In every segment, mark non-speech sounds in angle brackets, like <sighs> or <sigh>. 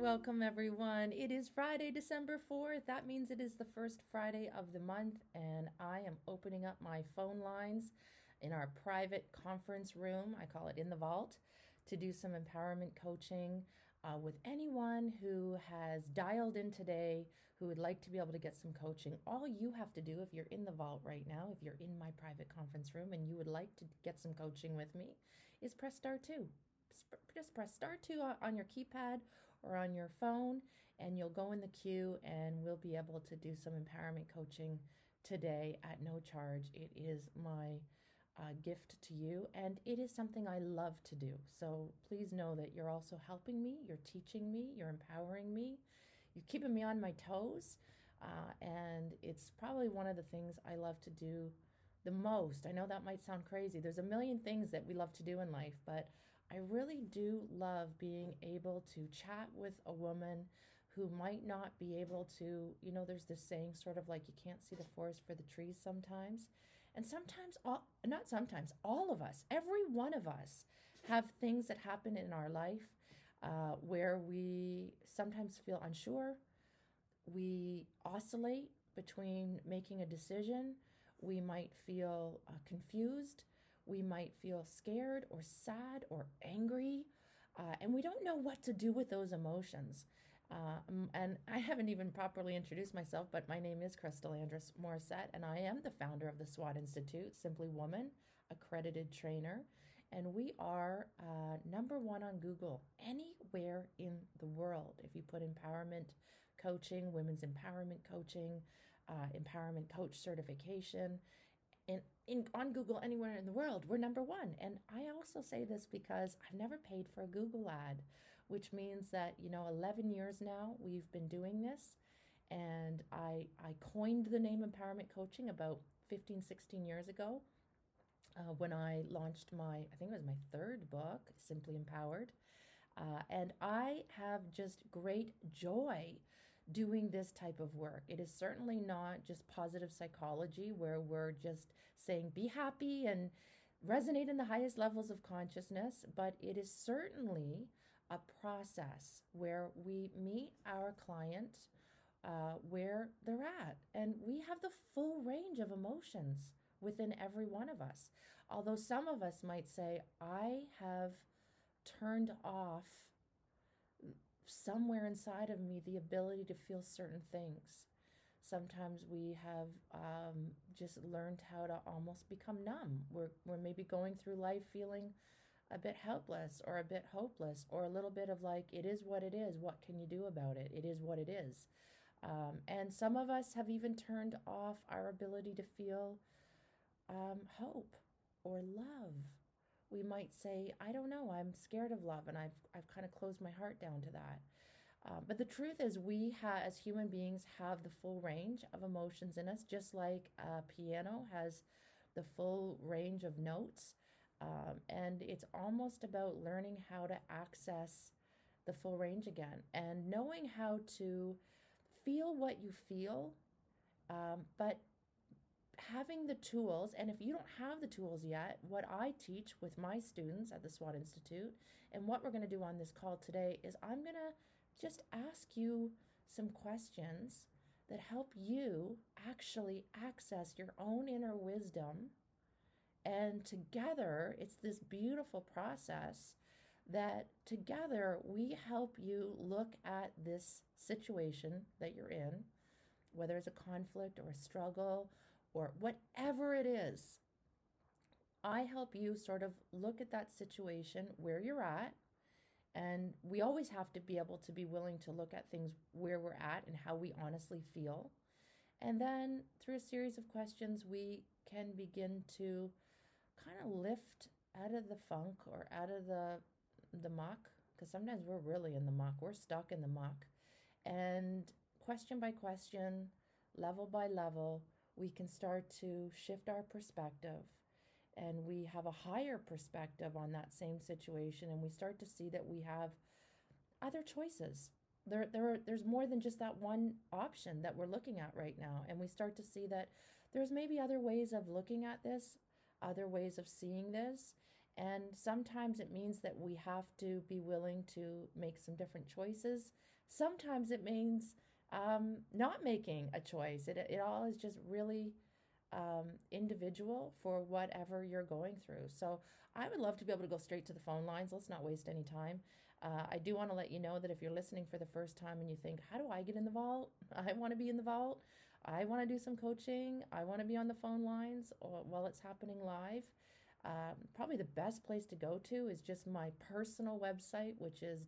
Welcome, everyone. It is Friday, December 4th. That means it is the first Friday of the month, and I am opening up my phone lines in our private conference room. I call it In the Vault to do some empowerment coaching uh, with anyone who has dialed in today who would like to be able to get some coaching. All you have to do if you're in the vault right now, if you're in my private conference room and you would like to get some coaching with me, is press star two. Just press star two on your keypad or on your phone, and you'll go in the queue and we'll be able to do some empowerment coaching today at no charge. It is my uh, gift to you, and it is something I love to do. So please know that you're also helping me, you're teaching me, you're empowering me, you're keeping me on my toes. Uh, and it's probably one of the things I love to do the most. I know that might sound crazy. There's a million things that we love to do in life, but I really do love being able to chat with a woman who might not be able to, you know, there's this saying sort of like you can't see the forest for the trees sometimes. And sometimes, all, not sometimes, all of us, every one of us have things that happen in our life uh, where we sometimes feel unsure. We oscillate between making a decision. We might feel uh, confused. We might feel scared or sad or angry, uh, and we don't know what to do with those emotions. Uh, and I haven't even properly introduced myself, but my name is Crystal Andrus Morissette, and I am the founder of the SWAT Institute, Simply Woman, accredited trainer. And we are uh, number one on Google anywhere in the world. If you put empowerment coaching, women's empowerment coaching, uh, empowerment coach certification, in, in on Google anywhere in the world, we're number one. And I also say this because I've never paid for a Google ad, which means that, you know, 11 years now we've been doing this. And I, I coined the name empowerment coaching about 15, 16 years ago uh, when I launched my, I think it was my third book, Simply Empowered. Uh, and I have just great joy doing this type of work. It is certainly not just positive psychology where we're just saying be happy and resonate in the highest levels of consciousness, but it is certainly a process where we meet our client uh, where they're at. And we have the full range of emotions within every one of us. Although some of us might say, I have turned off somewhere inside of me the ability to feel certain things. Sometimes we have um, just learned how to almost become numb. We're, we're maybe going through life feeling a bit helpless or a bit hopeless or a little bit of like, it is what it is. What can you do about it? It is what it is. Um, and some of us have even turned off our ability to feel um, hope or love we might say, I don't know, I'm scared of love, and I've, I've kind of closed my heart down to that. Uh, but the truth is, we ha- as human beings have the full range of emotions in us, just like a piano has the full range of notes. Um, and it's almost about learning how to access the full range again and knowing how to feel what you feel, um, but having the tools, and if you don't have the tools yet, what I teach with my students at the SWAT Institute, and what we're going to do on this call today is I'm going to just ask you some questions that help you actually access your own inner wisdom. And together, it's this beautiful process that together we help you look at this situation that you're in, whether it's a conflict or a struggle or whatever it is, I help you sort of look at that situation where you're at. And we always have to be able to be willing to look at things where we're at and how we honestly feel. And then through a series of questions, we can begin to kind of lift out of the funk or out of the the muck because sometimes we're really in the muck we're stuck in the muck and question by question level by level, we can start to shift our perspective and we have a higher perspective on that same situation and we start to see that we have other choices. There, there are, there's more than just that one option that we're looking at right now and we start to see that there's maybe other ways of looking at this other ways of seeing this and sometimes it means that we have to be willing to make some different choices. Sometimes it means um, not making a choice it, it all is just really um, individual for whatever you're going through. So I would love to be able to go straight to the phone lines. Let's not waste any time. Uh, I do want to let you know that if you're listening for the first time and you think, how do I get in the vault? <laughs> I want to be in the vault. I want to do some coaching. I want to be on the phone lines while it's happening live. Um, probably the best place to go to is just my personal website, which is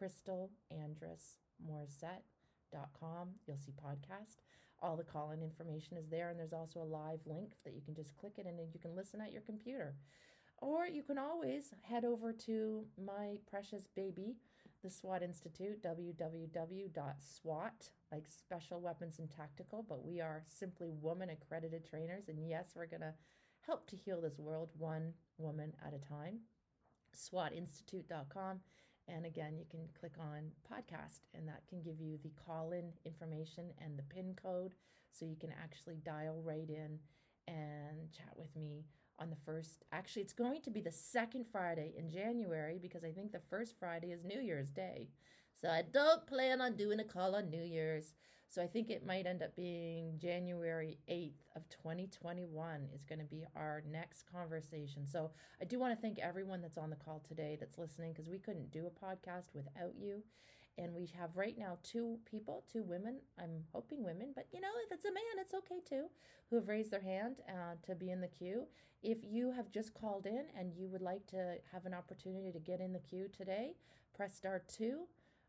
www.crystalandrusmorissette.com. You'll see podcast. All the call in information is there, and there's also a live link that you can just click it and then you can listen at your computer. Or you can always head over to my precious baby, the SWAT Institute, www.swat, like Special Weapons and Tactical, but we are simply woman accredited trainers. And yes, we're going to help to heal this world one woman at a time. SWATinstitute.com. And again, you can click on podcast, and that can give you the call in information and the PIN code so you can actually dial right in and chat with me on the first. Actually, it's going to be the second Friday in January because I think the first Friday is New Year's Day. So I don't plan on doing a call on New Year's. So I think it might end up being January 8th of 2021 is going to be our next conversation. So I do want to thank everyone that's on the call today that's listening because we couldn't do a podcast without you. And we have right now two people, two women. I'm hoping women, but you know, if it's a man, it's okay too, who have raised their hand uh, to be in the queue. If you have just called in and you would like to have an opportunity to get in the queue today, press star two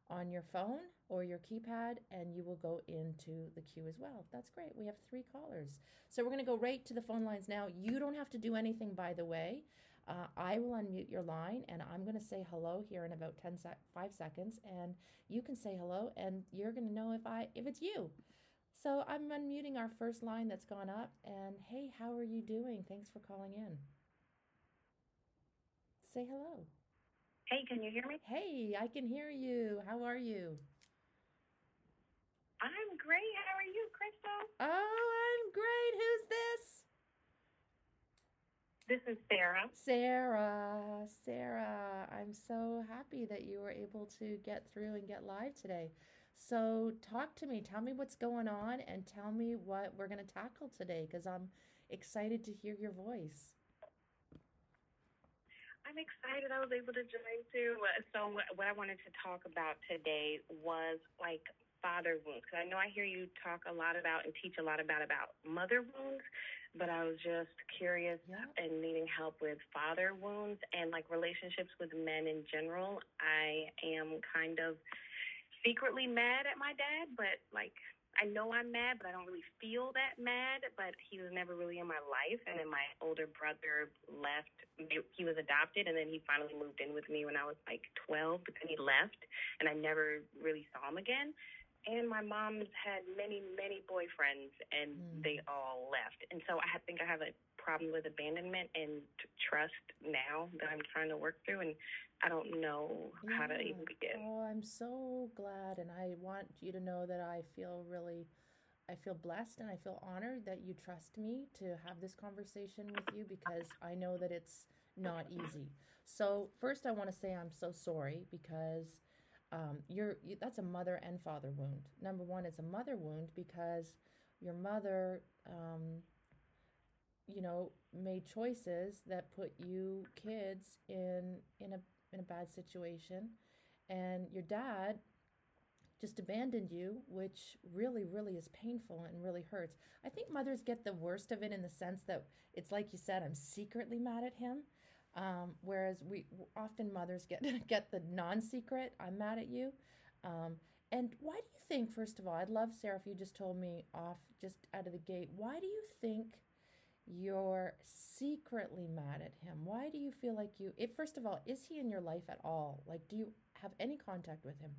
on your phone or your keypad and you will go into the queue as well. That's great. We have three callers. So we're going to go right to the phone lines now. You don't have to do anything, by the way. Uh, I will unmute your line and I'm going to say hello here in about 10 sec- 5 seconds and you can say hello and you're going to know if I if it's you. So I'm unmuting our first line that's gone up and hey, how are you doing? Thanks for calling in. Say hello. Hey, can you hear me? Hey, I can hear you. How are you? Great. How are you, Crystal? Oh, I'm great. Who's this? This is Sarah. Sarah. Sarah, I'm so happy that you were able to get through and get live today. So, talk to me. Tell me what's going on and tell me what we're going to tackle today because I'm excited to hear your voice. I'm excited I was able to join too. So, what I wanted to talk about today was like father wounds because I know I hear you talk a lot about and teach a lot about about mother wounds, but I was just curious and needing help with father wounds and like relationships with men in general. I am kind of secretly mad at my dad, but like I know I'm mad, but I don't really feel that mad. But he was never really in my life. And then my older brother left. He was adopted, and then he finally moved in with me when I was like 12. But then he left, and I never really saw him again. And my mom's had many, many boyfriends, and mm. they all left. And so I think I have a problem with abandonment and t- trust now that I'm trying to work through. And I don't know yeah. how to even begin. Oh, I'm so glad, and I want you to know that I feel really, I feel blessed and I feel honored that you trust me to have this conversation with you because I know that it's not easy. So first, I want to say I'm so sorry because um, you're you, that's a mother and father wound. Number one, it's a mother wound because your mother. Um, you know made choices that put you kids in in a in a bad situation and your dad just abandoned you, which really, really is painful and really hurts. I think mothers get the worst of it in the sense that it's like you said, I'm secretly mad at him. Um, whereas we often mothers get <laughs> get the non-secret, I'm mad at you. Um, and why do you think, first of all, I'd love Sarah if you just told me off just out of the gate, why do you think you're secretly mad at him. Why do you feel like you if first of all, is he in your life at all? Like do you have any contact with him?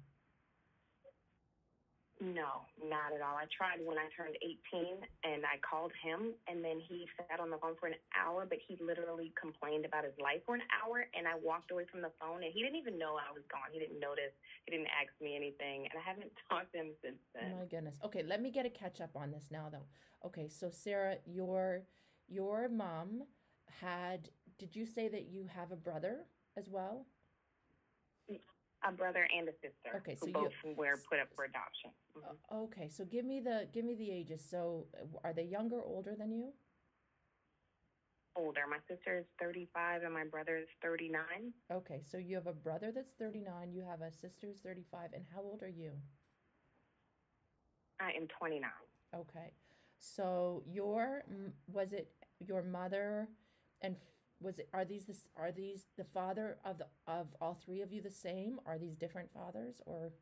No, not at all. I tried when I turned 18 and I called him and then he sat on the phone for an hour, but he literally complained about his life for an hour and I walked away from the phone and he didn't even know I was gone. He didn't notice. He didn't ask me anything and I haven't <laughs> talked to him since then. Oh my goodness. Okay, let me get a catch up on this now though. Okay, so Sarah, your your mom had did you say that you have a brother as well? A brother and a sister okay, so who both you, were put up for adoption. Mm-hmm. okay, so give me the give me the ages. So are they younger, older than you? Older. My sister is 35 and my brother is 39. Okay, so you have a brother that's 39, you have a sister who's 35, and how old are you? I am 29. Okay. So your was it your mother and was it are these the are these the father of the of all three of you the same? Are these different fathers or?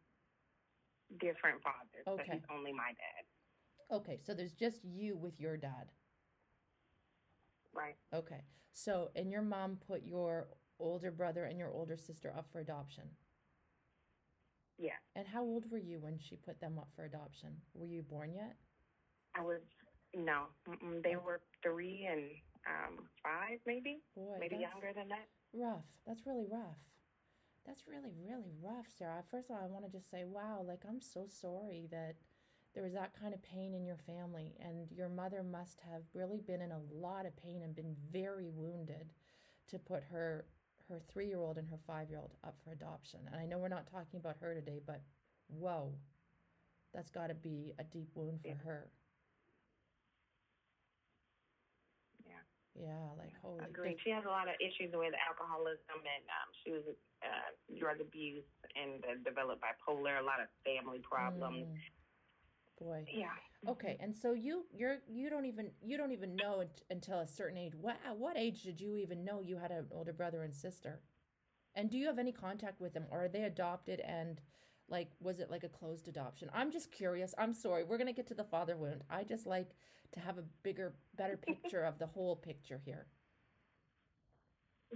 Different fathers okay. only my dad. Okay so there's just you with your dad. Right. Okay so and your mom put your older brother and your older sister up for adoption? Yeah and how old were you when she put them up for adoption? Were you born yet? I was no they were three and um, five, maybe, Boy, maybe younger than that. Rough. That's really rough. That's really, really rough, Sarah. First of all, I want to just say, wow, like I'm so sorry that there was that kind of pain in your family, and your mother must have really been in a lot of pain and been very wounded to put her her three year old and her five year old up for adoption. And I know we're not talking about her today, but whoa, that's got to be a deep wound for yeah. her. Yeah, like holy. Agreed. She has a lot of issues with alcoholism and um, she was uh, drug abuse and uh, developed bipolar. A lot of family problems. Mm. Boy. Yeah. Okay, and so you you're you don't even you don't even know until a certain age. What at what age did you even know you had an older brother and sister? And do you have any contact with them, or are they adopted and like was it like a closed adoption i'm just curious i'm sorry we're going to get to the father wound i just like to have a bigger better picture of the whole picture here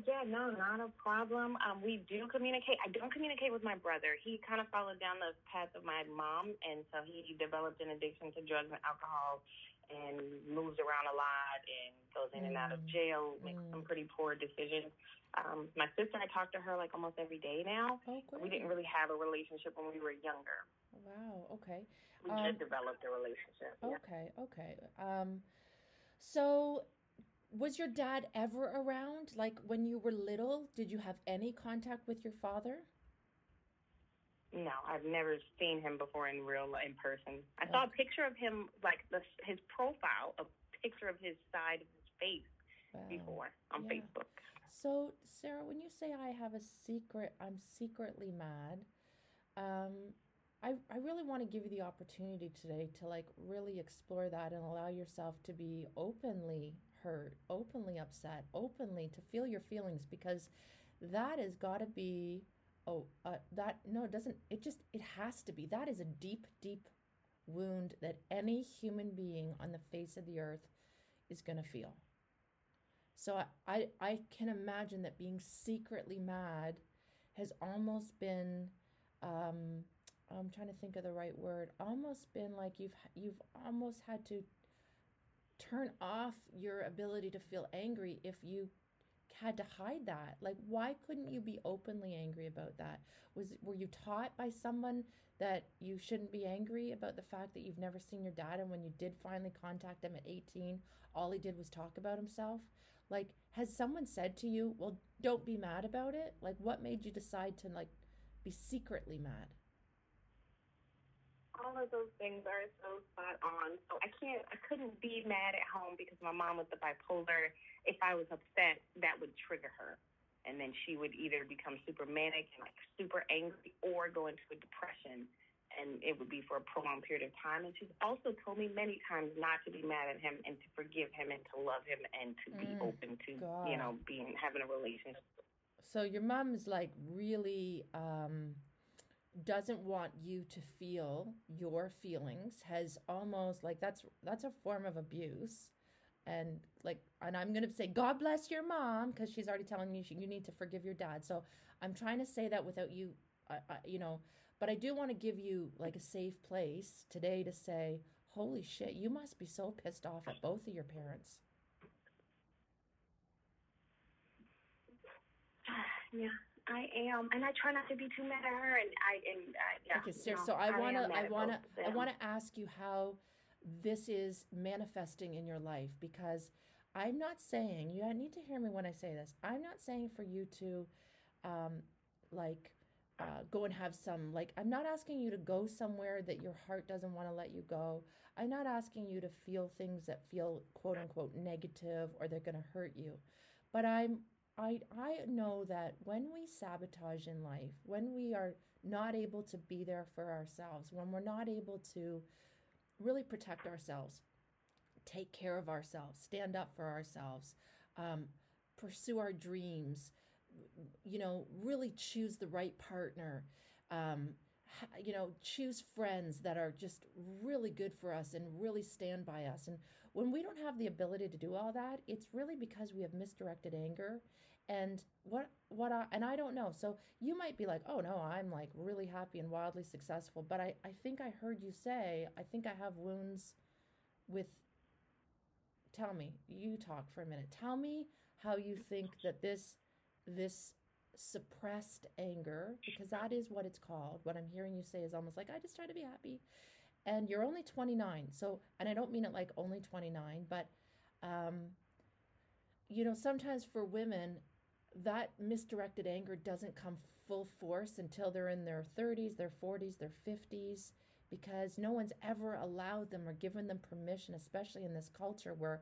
yeah, no, not a problem. Um, we do communicate. I don't communicate with my brother. He kind of followed down the path of my mom, and so he developed an addiction to drugs and alcohol, and moves around a lot, and goes in mm. and out of mm. jail, makes mm. some pretty poor decisions. Um, my sister, I talk to her like almost every day now. Oh, we didn't really have a relationship when we were younger. Wow. Okay. We um, just developed a relationship. Okay. Yeah. Okay. Um, so, was your dad ever around? Like when you were little, did you have any contact with your father? No, I've never seen him before in real in person. I saw a picture of him, like the, his profile, a picture of his side of his face wow. before on yeah. Facebook. So, Sarah, when you say I have a secret, I'm secretly mad. Um, I, I really want to give you the opportunity today to like really explore that and allow yourself to be openly hurt, openly upset, openly to feel your feelings because that has got to be oh uh, that no it doesn't it just it has to be. That is a deep deep wound that any human being on the face of the earth is going to feel. So I, I, I can imagine that being secretly mad has almost been um, I'm trying to think of the right word almost been like you've you've almost had to turn off your ability to feel angry if you had to hide that like why couldn't you be openly angry about that was were you taught by someone that you shouldn't be angry about the fact that you've never seen your dad and when you did finally contact him at 18 all he did was talk about himself like, has someone said to you, well, don't be mad about it? Like, what made you decide to, like, be secretly mad? All of those things are so spot on. So I can't, I couldn't be mad at home because my mom with the bipolar, if I was upset, that would trigger her. And then she would either become super manic and like super angry or go into a depression and it would be for a prolonged period of time. And she's also told me many times not to be mad at him and to forgive him and to love him and to be mm, open to God. you know being having a relationship. So your mom is like really um, doesn't want you to feel your feelings. Has almost like that's that's a form of abuse. And like, and I'm gonna say, God bless your mom, because she's already telling you you need to forgive your dad. So I'm trying to say that without you, uh, uh, you know, But I do want to give you like a safe place today to say, holy shit, you must be so pissed off at both of your parents. <sighs> Yeah, I am, and I try not to be too mad at her. And I and I, yeah, Okay, so, no, so I want to, am I want to, I want to ask you how this is manifesting in your life because I'm not saying you need to hear me when I say this. I'm not saying for you to, um, like, uh, go and have some like. I'm not asking you to go somewhere that your heart doesn't want to let you go. I'm not asking you to feel things that feel quote unquote negative or they're going to hurt you. But I'm I I know that when we sabotage in life, when we are not able to be there for ourselves, when we're not able to really protect ourselves, take care of ourselves, stand up for ourselves, um, pursue our dreams, you know, really choose the right partner, um, you know, choose friends that are just really good for us and really stand by us. And when we don't have the ability to do all that, it's really because we have misdirected anger. And what what I and I don't know. So you might be like, oh no, I'm like really happy and wildly successful. But I, I think I heard you say, I think I have wounds with tell me, you talk for a minute. Tell me how you think that this this suppressed anger, because that is what it's called. What I'm hearing you say is almost like I just try to be happy. And you're only 29. So, and I don't mean it like only 29, but um you know, sometimes for women that misdirected anger doesn't come full force until they're in their 30s, their 40s, their 50s because no one's ever allowed them or given them permission, especially in this culture where,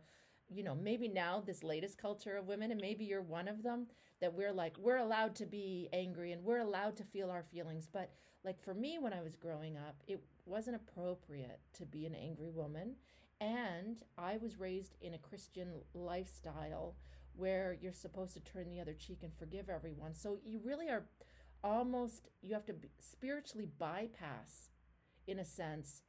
you know, maybe now this latest culture of women, and maybe you're one of them, that we're like, we're allowed to be angry and we're allowed to feel our feelings. But like for me, when I was growing up, it wasn't appropriate to be an angry woman. And I was raised in a Christian lifestyle where you're supposed to turn the other cheek and forgive everyone. So you really are almost, you have to spiritually bypass in a sense,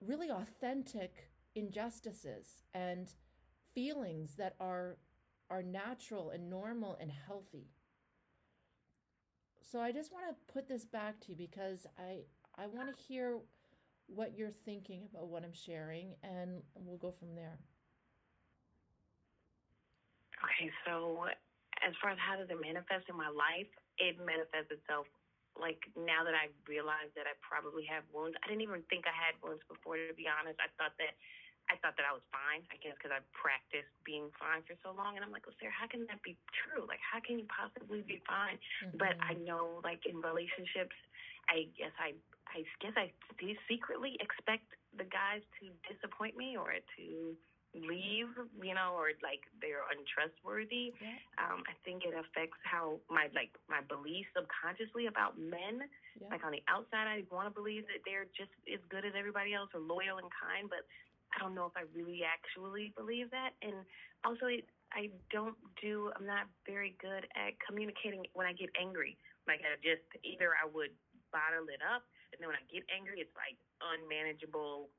really authentic injustices and feelings that are are natural and normal and healthy. So I just want to put this back to you because I I want to hear what you're thinking about what I'm sharing and we'll go from there. Okay, so as far as how does it manifest in my life, it manifests itself like now that I realized that I probably have wounds. I didn't even think I had wounds before, to be honest. I thought that I thought that I was fine. I guess because I practiced being fine for so long, and I'm like, well, Sarah, how can that be true? Like, how can you possibly be fine? Mm-hmm. But I know, like in relationships, I guess I, I guess I secretly expect the guys to disappoint me or to leave, you know, or like they're untrustworthy. Yeah. Um, I think it affects how my like my beliefs subconsciously about men. Yeah. Like on the outside, I want to believe that they're just as good as everybody else or loyal and kind, but I don't know if I really actually believe that. And also, it, I don't do. I'm not very good at communicating when I get angry. Like I just either I would bottle it up, and then when I get angry, it's like unmanageable,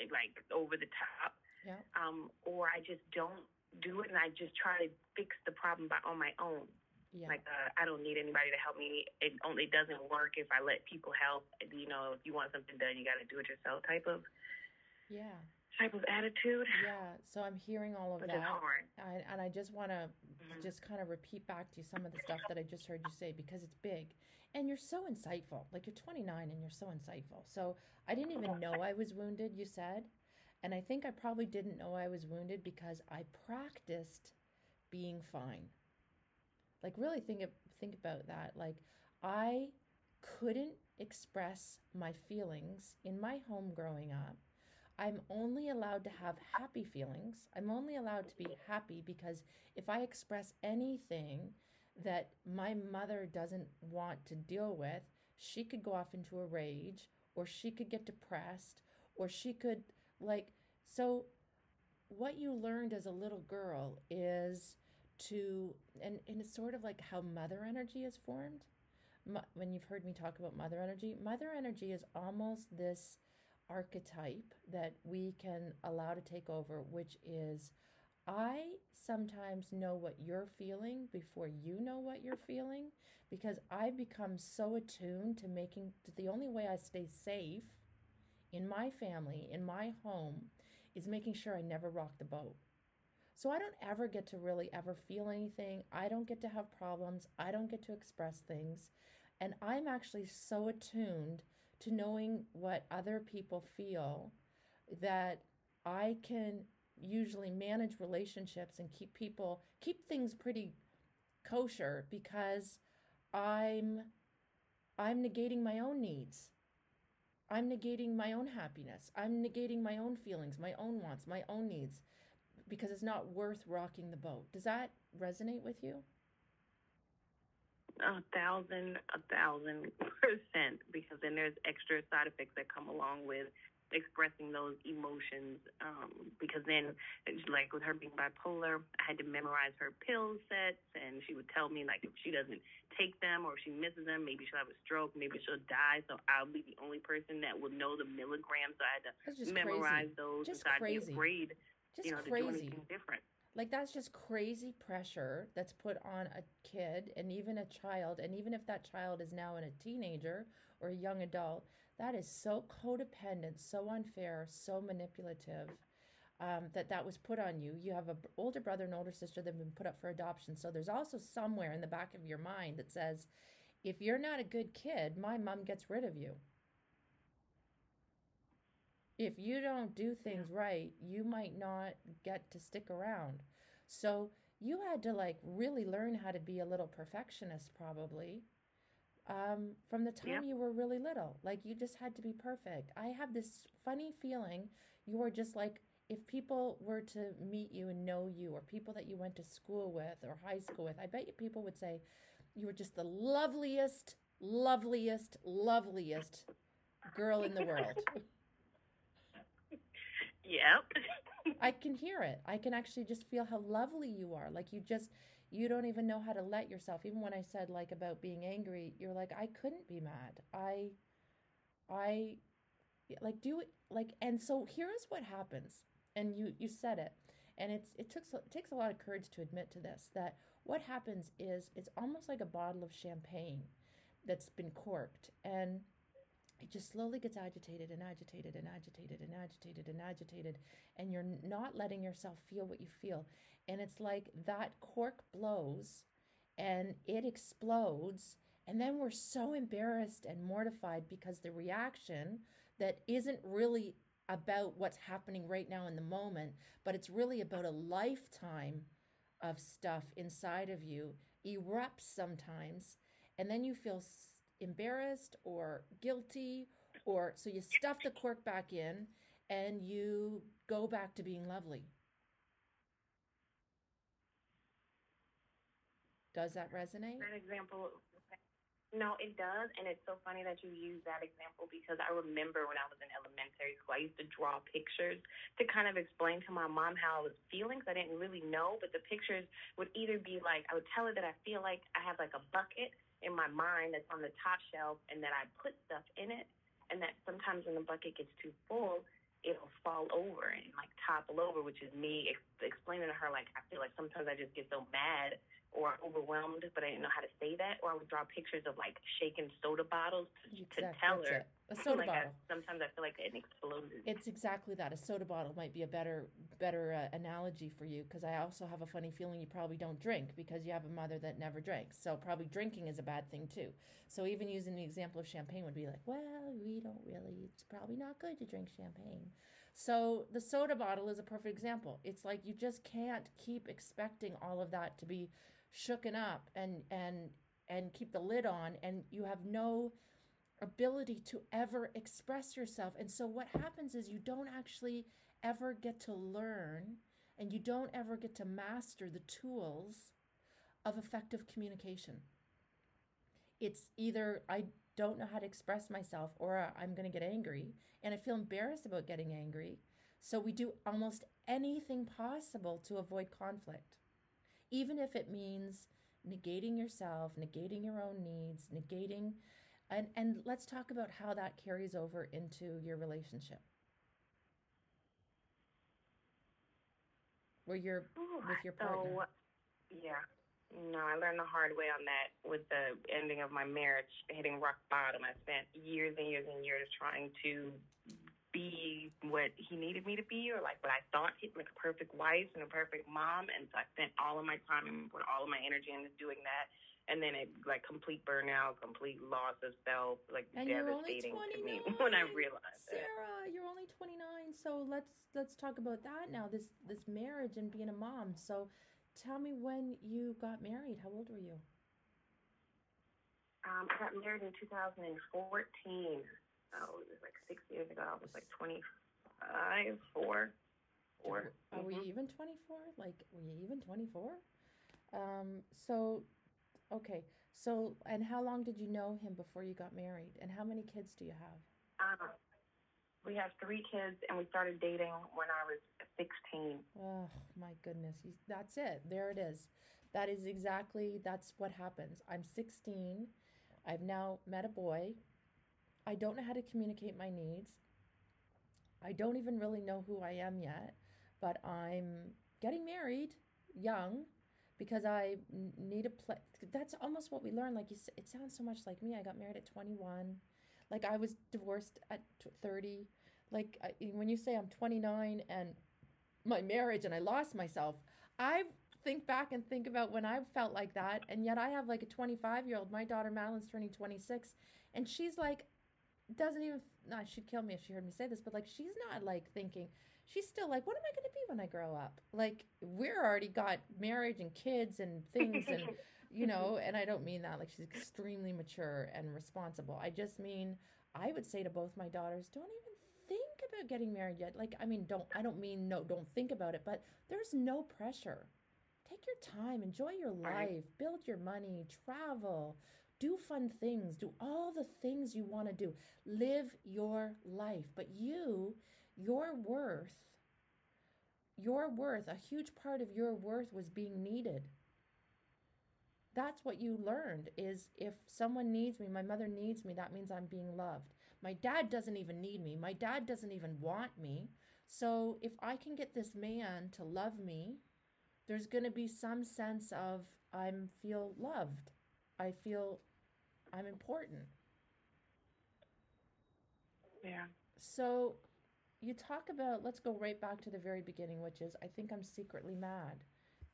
eh, like over the top Yeah. um, or I just don't do it and I just try to fix the problem by on my own. Yeah. Like uh, I don't need anybody to help me. It only doesn't work if I let people help. You know, if you want something done, you got to do it yourself. Type of yeah. type of attitude. Yeah. So I'm hearing all of Which that. I, and I just want to Mhm. just kind of repeat back to you some of the stuff that I just heard you say because it's big and you're so insightful. Like you're 29 and you're so insightful. So I didn't even know I was wounded, you said. And I think I probably didn't know I was wounded because I practiced being fine. Like really think of, think about that. Like I couldn't express my feelings in my home growing up. I'm only allowed to have happy feelings. I'm only allowed to be happy because if I express anything that my mother doesn't want to deal with, she could go off into a rage or she could get depressed or she could like so what you learned as a little girl is to and, and it's sort of like how mother energy is formed. When you've heard me talk about mother energy mother energy is almost this archetype that we can allow to take over which is I sometimes know what you're feeling before you know what you're feeling because I've become so attuned to making the only way I stay safe in my family, in my home, is making sure I never rock the boat. So I don't ever get to really ever feel anything. I don't get to have problems. I don't get to express things. And I'm actually so attuned to knowing what other people feel that I can usually manage relationships and keep people keep things pretty kosher because I'm I'm negating my own needs. I'm negating my own happiness. I'm negating my own feelings, my own wants, my own needs because it's not worth rocking the boat. Does that resonate with you? A thousand, a thousand percent, because then there's extra side effects that come along with expressing those emotions. Um, because then, like with her being bipolar, I had to memorize her pill sets, and she would tell me like if she doesn't take them or if she misses them, maybe she'll have a stroke, maybe she'll die. So I'll be the only person that will know the milligrams. So I had to memorize crazy. those. Just so I'd crazy. be afraid, Just you know, crazy. to do anything different. Like that's just crazy pressure that's put on a kid and even a child. And even if that child is now in a teenager or a young adult, that is so codependent, so unfair, so manipulative. Um, that that was put on you. You have an older brother and older sister that have been put up for adoption. So there's also somewhere in the back of your mind that says, if you're not a good kid, my mom gets rid of you. If you don't do things right, you might not get to stick around. So you had to like really learn how to be a little perfectionist, probably, um, from the time Yep. you were really little. Like you just had to be perfect. I have this funny feeling you were just like, if people were to meet you and know you, or people that you went to school with or high school with, I bet you people would say you were just the loveliest, loveliest, loveliest girl in the world. <laughs> Yep. I can hear it. I can actually just feel how lovely you are. Like you just you don't even know how to let yourself. Even when I said like about being angry, you're like I couldn't be mad. I I like do it like and so here's what happens. And you you said it. And it's it took it takes a lot of courage to admit to this that what happens is it's almost like a bottle of champagne that's been corked and it just slowly gets agitated and agitated and agitated and agitated and agitated and you're not letting yourself feel what you feel. And it's like that cork blows and it explodes and then we're so embarrassed and mortified because the reaction that isn't really about what's happening right now in the moment but it's really about a lifetime of stuff inside of you erupts sometimes and then you feel s- embarrassed or guilty or so you stuff the cork back in and you go back to being lovely does that resonate That example, no, it does, and it's so funny that you use that example because I remember when I was in elementary school, I used to draw pictures to kind of explain to my mom how I was feeling. Cause I didn't really know, but the pictures would either be like I would tell her that I feel like I have like a bucket in my mind that's on the top shelf, and that I put stuff in it, and that sometimes when the bucket gets too full, it'll fall over and like topple over, which is me ex- explaining to her like I feel like sometimes I just get so mad or overwhelmed, but I didn't know how to say that. Or I would draw pictures of like shaken soda bottles to, to tell that's her. it. a soda like bottle I, sometimes I feel like it explodes. It's exactly that. A soda bottle might be a better better uh, analogy for you because I also have a funny feeling you probably don't drink because you have a mother that never drinks. So probably drinking is a bad thing too. So even using the example of champagne would be like, well, we don't really. It's probably not good to drink champagne. So the soda bottle is a perfect example. It's like you just can't keep expecting all of that to be shooken up and and and keep the lid on and you have no ability to ever express yourself. And so what happens is you don't actually ever get to learn and you don't ever get to master the tools of effective communication. It's either I don't know how to express myself or I'm going to get angry and I feel embarrassed about getting angry. So we do almost anything possible to avoid conflict, even if it means negating yourself, negating your own needs, negating and and let's talk about how that carries over into your relationship. where you're with your partner? So, yeah. No, I learned the hard way on that with the ending of my marriage, hitting rock bottom. I spent years and years and years trying to be what he needed me to be, or like what I thought, he'd like a perfect wife and a perfect mom. And so I spent all of my time and put all of my energy into doing that. And then it like complete burnout, complete loss of self, like and devastating to me when I realized Sarah, it. you're only 29, so let's let's talk about that now. This this marriage and being a mom. So Tell me when you got married. How old were you? Um, I got married in 2014. Oh, it was like six years ago. I was like 25, four, four. Are mm-hmm. we even 24? Like, were you even 24? Um, so, okay. So, and how long did you know him before you got married? And how many kids do you have? Um, we have three kids, and we started dating when I was 16. Oh, my goodness. That's it. There it is. That is exactly, that's what happens. I'm 16. I've now met a boy. I don't know how to communicate my needs. I don't even really know who I am yet, but I'm getting married young because I need a play. That's almost what we learn. Like you, it sounds so much like me. I got married at 21. Like I was divorced at 30. Like I, when you say I'm 29 and my marriage and I lost myself, I think back and think about when I felt like that. And yet I have like a 25 year old, my daughter Madeline's turning 26, and she's like, doesn't even, no, she'd kill me if she heard me say this, but like she's not like thinking, she's still like, what am I going to be when I grow up? Like we're already got marriage and kids and <laughs> things and you know, and I don't mean that like she's extremely mature and responsible. I just mean I would say to both my daughters, don't even think about getting married yet. Like I mean, don't I don't mean no, don't think about it, but there's no pressure. Take your time, enjoy your life, build your money, travel, do fun things, do all the things you want to do. Live your life. But you, your worth, your worth, a huge part of your worth was being needed. That's what you learned is if someone needs me my mother needs me that means i'm being loved. My dad doesn't even need me. My dad doesn't even want me. So if i can get this man to love me there's going to be some sense of i'm feel loved. I feel i'm important. Yeah. So you talk about let's go right back to the very beginning which is i think i'm secretly mad.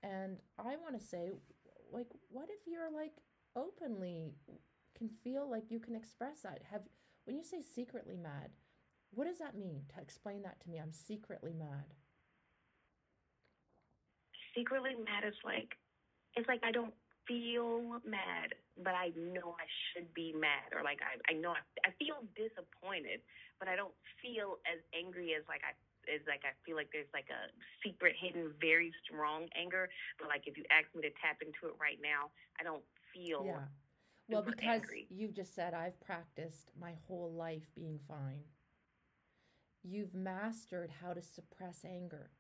And i want to say like what if you're like openly can feel like you can express that? Have when you say secretly mad what does that mean to explain that to me? I'm secretly mad. Secretly mad is like it's like i don't feel mad but i know i should be mad or like i, I know I, I feel disappointed but i don't feel as angry as like i is like I feel like there's like a secret, hidden, very strong anger. But like if you ask me to tap into it right now, I don't feel. Yeah. Well, because angry. you just said I've practiced my whole life being fine. You've mastered how to suppress anger.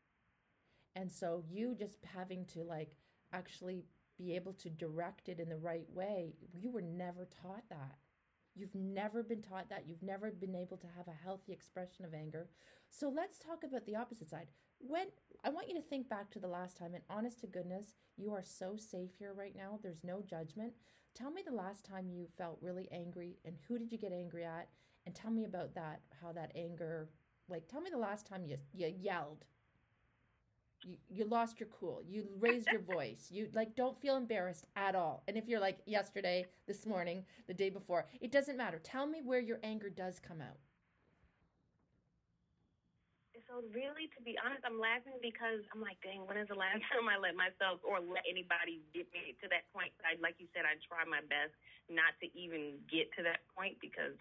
And so you just having to like actually be able to direct it in the right way, you were never taught that. You've never been taught that. You've never been able to have a healthy expression of anger. So let's talk about the opposite side. When I want you to think back to the last time, and honest to goodness, you are so safe here right now. There's no judgment. Tell me the last time you felt really angry and who did you get angry at? And tell me about that, how that anger, like, tell me the last time you, you yelled. You, lost your cool. You raised your voice. You like don't feel embarrassed at all. And if you're like yesterday, this morning, the day before, it doesn't matter. Tell me where your anger does come out so really, to be honest, I'm laughing because I'm like, dang, when is the last <laughs> time I let myself or let anybody get me to that point? I, like you said, I try my best not to even get to that point because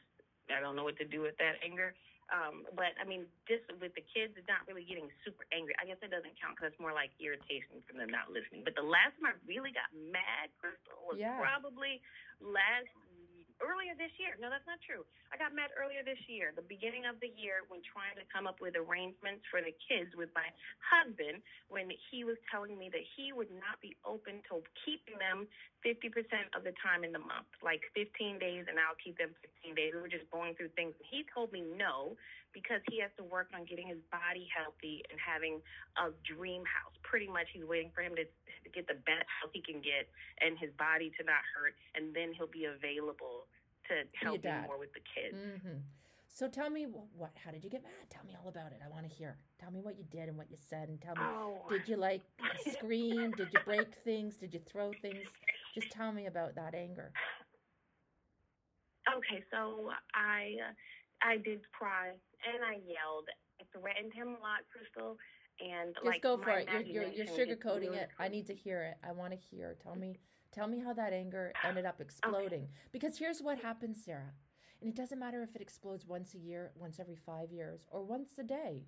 I don't know what to do with that anger. Um, but I mean, just with the kids, it's not really getting super angry. I guess it doesn't count because it's more like irritation from them not listening. But the last time I really got mad, Crystal, was yeah. probably last earlier this year. No, that's not true. I got mad earlier this year, the beginning of the year, when trying to come up with arrangements for the kids with my husband, when he was telling me that he would not be open to keeping them 50% of the time in the month, like 15 days, and I'll keep them 15 days. We were just going through things. And he told me no because he has to work on getting his body healthy and having a dream house. Pretty much, he's waiting for him to, to get the best house he can get and his body to not hurt, and then he'll be available to help me more with the kids. Mm-hmm. So tell me what? How did you get mad? Tell me all about it. I want to hear. Tell me what you did and what you said, and tell me. Oh. Did you like <laughs> scream? did you break things? Did you throw things? Just tell me about that anger. Okay, so I I did cry and I yelled. I threatened him a lot, Crystal. And just like, go for it. You're, you're, you're sugarcoating it. I need to hear it. I want to hear. Tell me, tell me how that anger ended up exploding. Okay. Because here's what happens, Sarah. And it doesn't matter if it explodes once a year, once every five years, or once a day.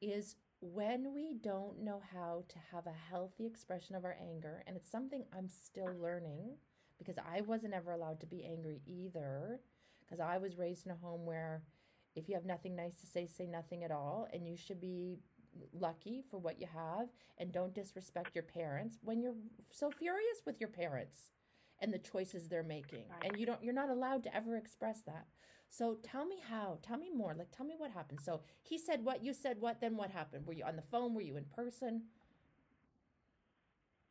Is when we don't know how to have a healthy expression of our anger, and it's something I'm still learning because I wasn't ever allowed to be angry either, because I was raised in a home where if you have nothing nice to say, say nothing at all, and you should be lucky for what you have and don't disrespect your parents when you're so furious with your parents and the choices they're making. And you don't you're not allowed to ever express that so tell me how tell me more like tell me what happened so he said what you said what then what happened were you on the phone were you in person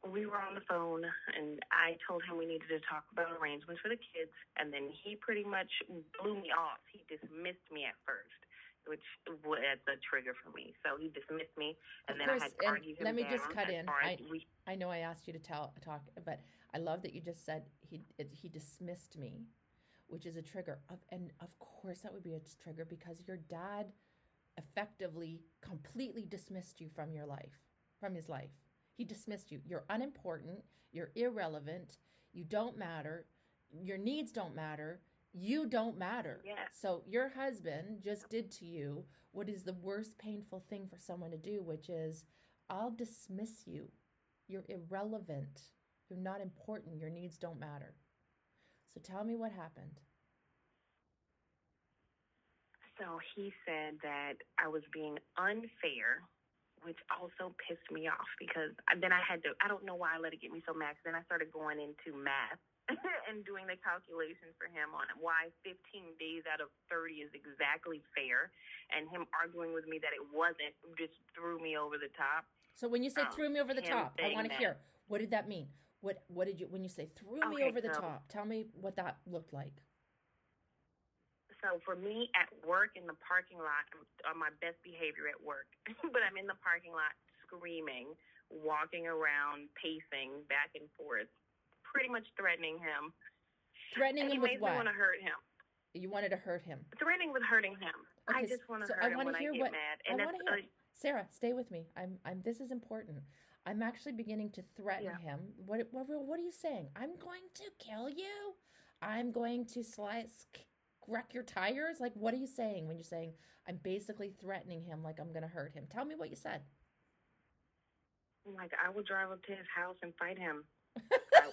we were on the phone and I told him we needed to talk about arrangements for the kids and then he pretty much blew me off. He dismissed me at first which was a trigger for me. So he dismissed me, and of then course, I had argued him Let me just cut in. I, we, I know I asked you to tell talk, but I love that you just said he he dismissed me, which is a trigger. Of, and of course, that would be a trigger because your dad effectively completely dismissed you from your life, from his life. He dismissed you. You're unimportant. You're irrelevant. You don't matter. Your needs don't matter you don't matter. Yes. So your husband just did to you what is the worst painful thing for someone to do, which is I'll dismiss you. You're irrelevant. You're not important. Your needs don't matter. So tell me what happened. So he said that I was being unfair, which also pissed me off because then I had to, I don't know why I let it get me so mad. Then I started going into math <laughs> and doing the calculations for him on why 15 days out of 30 is exactly fair, and him arguing with me that it wasn't just threw me over the top. So when you say um, threw me over the top, I want to hear what did that mean? What what did you when you say threw me over the so, top? Tell me what that looked like. So for me at work in the parking lot, I'm on my best behavior at work, <laughs> but I'm in the parking lot screaming, walking around, pacing back and forth, pretty much threatening him. Threatening him with what? want to hurt him. You wanted to hurt him. Threatening with hurting him. Okay, I just want to so hurt I him when hear I get what, mad. And I hear. Sarah, stay with me. I'm. I'm. This is important. I'm actually beginning to threaten yeah. him. What, what? What are you saying? I'm going to kill you. I'm going to slice, wreck your tires. Like, what are you saying when you're saying I'm basically threatening him? Like I'm going to hurt him. Tell me what you said. Like I will drive up to his house and fight him <laughs>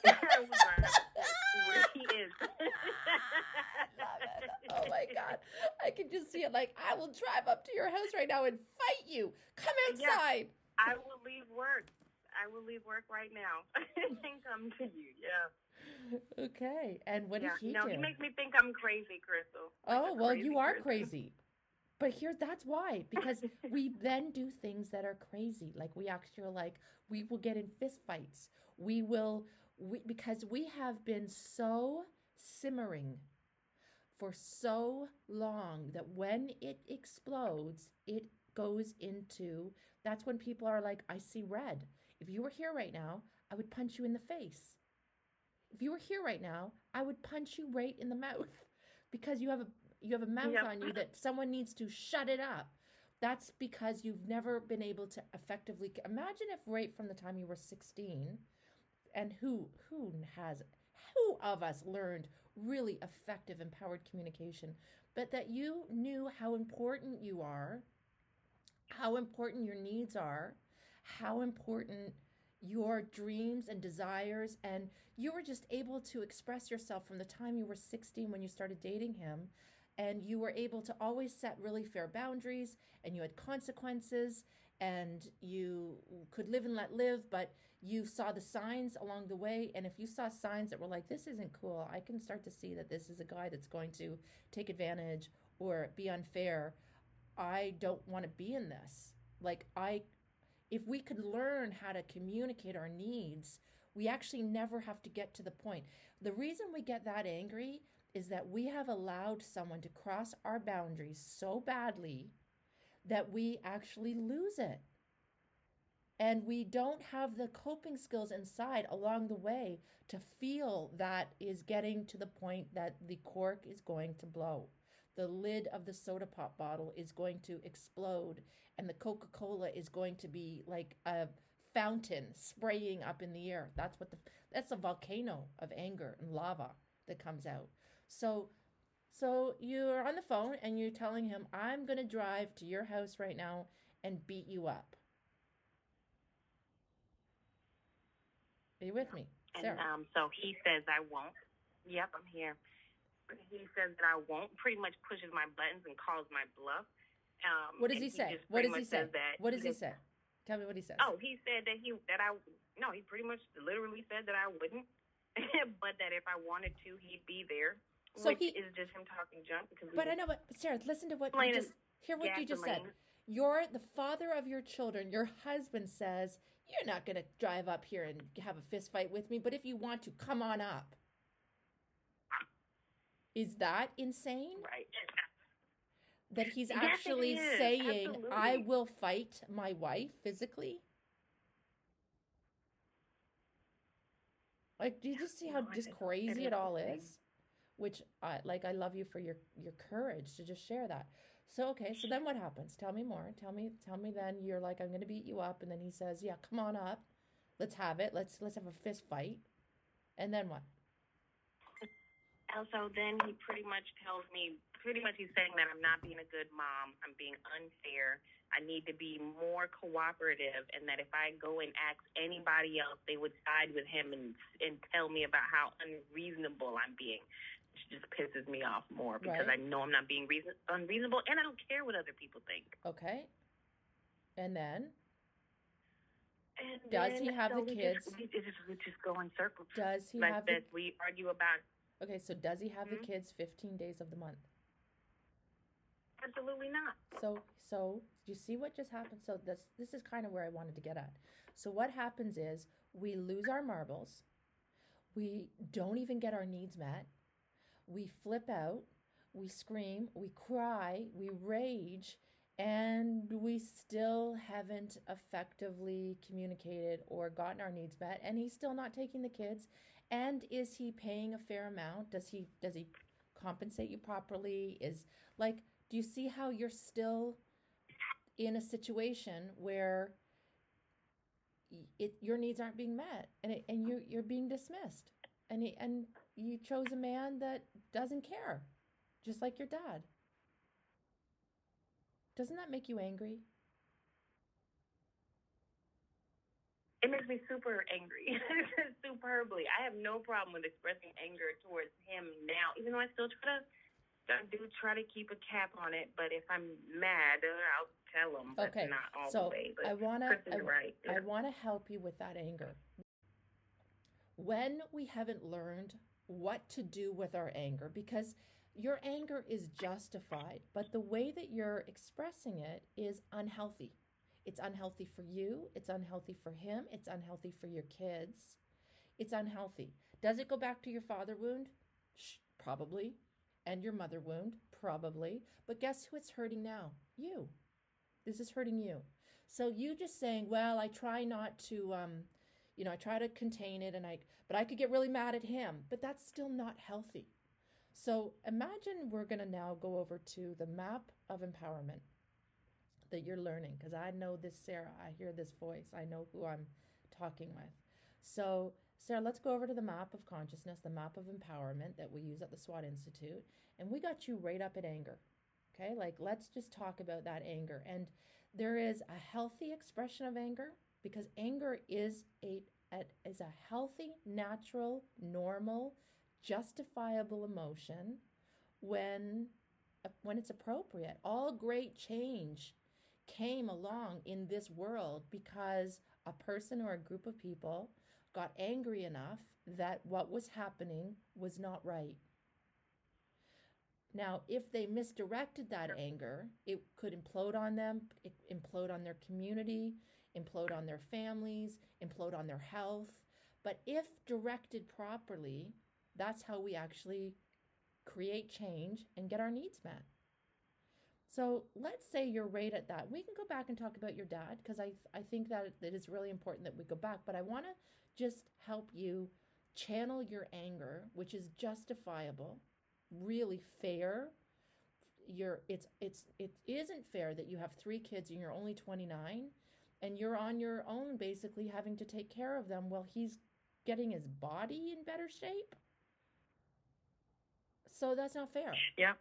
<laughs> where he is. <laughs> Love it. oh my god. I can just see it like I will drive up to your house right now and fight you. Come outside. I will leave work. I will leave work right now <laughs> and come to you. Yeah. Okay. And what yeah. did he no, do? No, he makes me think I'm crazy, Crystal. Like oh, well, you are crazy. But here, that's why, because <laughs> we then do things that are crazy. Like we actually are like, we will get in fist fights. We will, we, because we have been so simmering for so long that when it explodes, it goes into, that's when people are like, I see red. If you were here right now, I would punch you in the face. If you were here right now, I would punch you right in the mouth <laughs> because you have a you have a mouth yep. on you that someone needs to shut it up. That's because you've never been able to effectively imagine if right from the time you were 16 and who who has who of us learned really effective empowered communication but that you knew how important you are how important your needs are how important your dreams and desires and you were just able to express yourself from the time you were 16 when you started dating him and you were able to always set really fair boundaries and you had consequences and you could live and let live but you saw the signs along the way and if you saw signs that were like this isn't cool i can start to see that this is a guy that's going to take advantage or be unfair. I don't want to be in this. Like i if we could learn how to communicate our needs we actually never have to get to the point. The reason we get that angry is that we have allowed someone to cross our boundaries so badly that we actually lose it. And we don't have the coping skills inside along the way to feel that is getting to the point that the cork is going to blow. The lid of the soda pop bottle is going to explode, and the Coca Cola is going to be like a fountain spraying up in the air. That's what the that's a volcano of anger and lava that comes out. So so you're on the phone and you're telling him, I'm going to drive to your house right now and beat you up. Are you with me? Sarah? And um, so he says, I won't. Yep, I'm here. He says that I won't, pretty much pushes my buttons and calls my bluff. Um, what does he, he say? What does he say? What does he say? Tell me what he says. Oh, he said that he that I no, he pretty much literally said that I wouldn't, <laughs> but that if I wanted to, he'd be there. So Which he is just him talking junk. Because but I know, but Sarah, listen to what you just hear. What gasoline. you just said. You're the father of your children. Your husband says you're not going to drive up here and have a fist fight with me, but if you want to, come on up. Is that insane? Right. That he's yes, actually saying, Absolutely. "I will fight my wife physically." Like, do you just see how no, just crazy it all is? which I like I love you for your your courage to just share that. So okay, so then what happens? Tell me more. Tell me tell me then you're like I'm going to beat you up and then he says, "Yeah, come on up. Let's have it. Let's let's have a fist fight." And then what? Also, then he pretty much tells me, pretty much he's saying that I'm not being a good mom. I'm being unfair. I need to be more cooperative, and that if I go and ask anybody else, they would side with him and and tell me about how unreasonable I'm being just pisses me off more because right. I know I'm not being reason- unreasonable and I don't care what other people think. Okay. And then? And does then, he have so the kids? Just, we, just, we just go in circles. Does he like have? The... We argue about. Okay, so does he have mm-hmm. the kids 15 days of the month? Absolutely not. So, so you see what just happened? So this this is kind of where I wanted to get at. So what happens is we lose our marbles. We don't even get our needs met we flip out, we scream, we cry, we rage, and we still haven't effectively communicated or gotten our needs met and he's still not taking the kids. And is he paying a fair amount? Does he does he compensate you properly? Is like do you see how you're still in a situation where it your needs aren't being met and it, and you you're being dismissed? And he, and you chose a man that doesn't care, just like your dad. Doesn't that make you angry? It makes me super angry, <laughs> superbly. I have no problem with expressing anger towards him now, even though I still try to I do try to keep a cap on it, but if I'm mad, I'll tell him. Okay, not all so the way. But I wanna, I, right. I wanna help you with that anger. When we haven't learned what to do with our anger because your anger is justified, but the way that you're expressing it is unhealthy. It's unhealthy for you, it's unhealthy for him, it's unhealthy for your kids. It's unhealthy. Does it go back to your father wound? Shh, probably. And your mother wound? Probably. But guess who it's hurting now? You. This is hurting you. So you just saying, well, I try not to um, you know, I try to contain it and I but I could get really mad at him, but that's still not healthy. So imagine we're going to now go over to the map of empowerment that you're learning because I know this Sarah, I hear this voice, I know who I'm talking with. So, Sarah, let's go over to the map of consciousness, the map of empowerment that we use at the SWAT Institute, and we got you right up at anger. Okay? Like let's just talk about that anger. And there is a healthy expression of anger because anger is a, a is a healthy, natural, normal, justifiable emotion when uh, when it's appropriate. All great change came along in this world because a person or a group of people got angry enough that what was happening was not right. Now, if they misdirected that anger, it could implode on them, it implode on their community, implode on their families, implode on their health. But if directed properly, that's how we actually create change and get our needs met. So let's say you're right at that. We can go back and talk about your dad because I, I think that it is really important that we go back. But I want to just help you channel your anger, which is justifiable really fair. You're it's it's it isn't fair that you have three kids and you're only 29 and you're on your own basically having to take care of them while he's getting his body in better shape. So that's not fair. Yeah.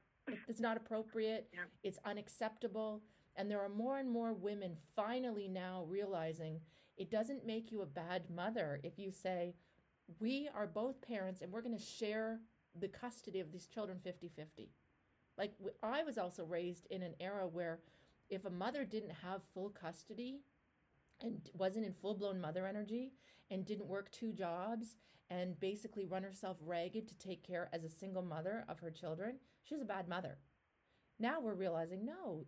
It's not appropriate. Yeah. It's unacceptable. And there are more and more women finally now realizing it doesn't make you a bad mother if you say, We are both parents and we're going to share the custody of these children 50 50. Like, I was also raised in an era where if a mother didn't have full custody and wasn't in full blown mother energy and didn't work two jobs and basically run herself ragged to take care as a single mother of her children, she's a bad mother. Now we're realizing no,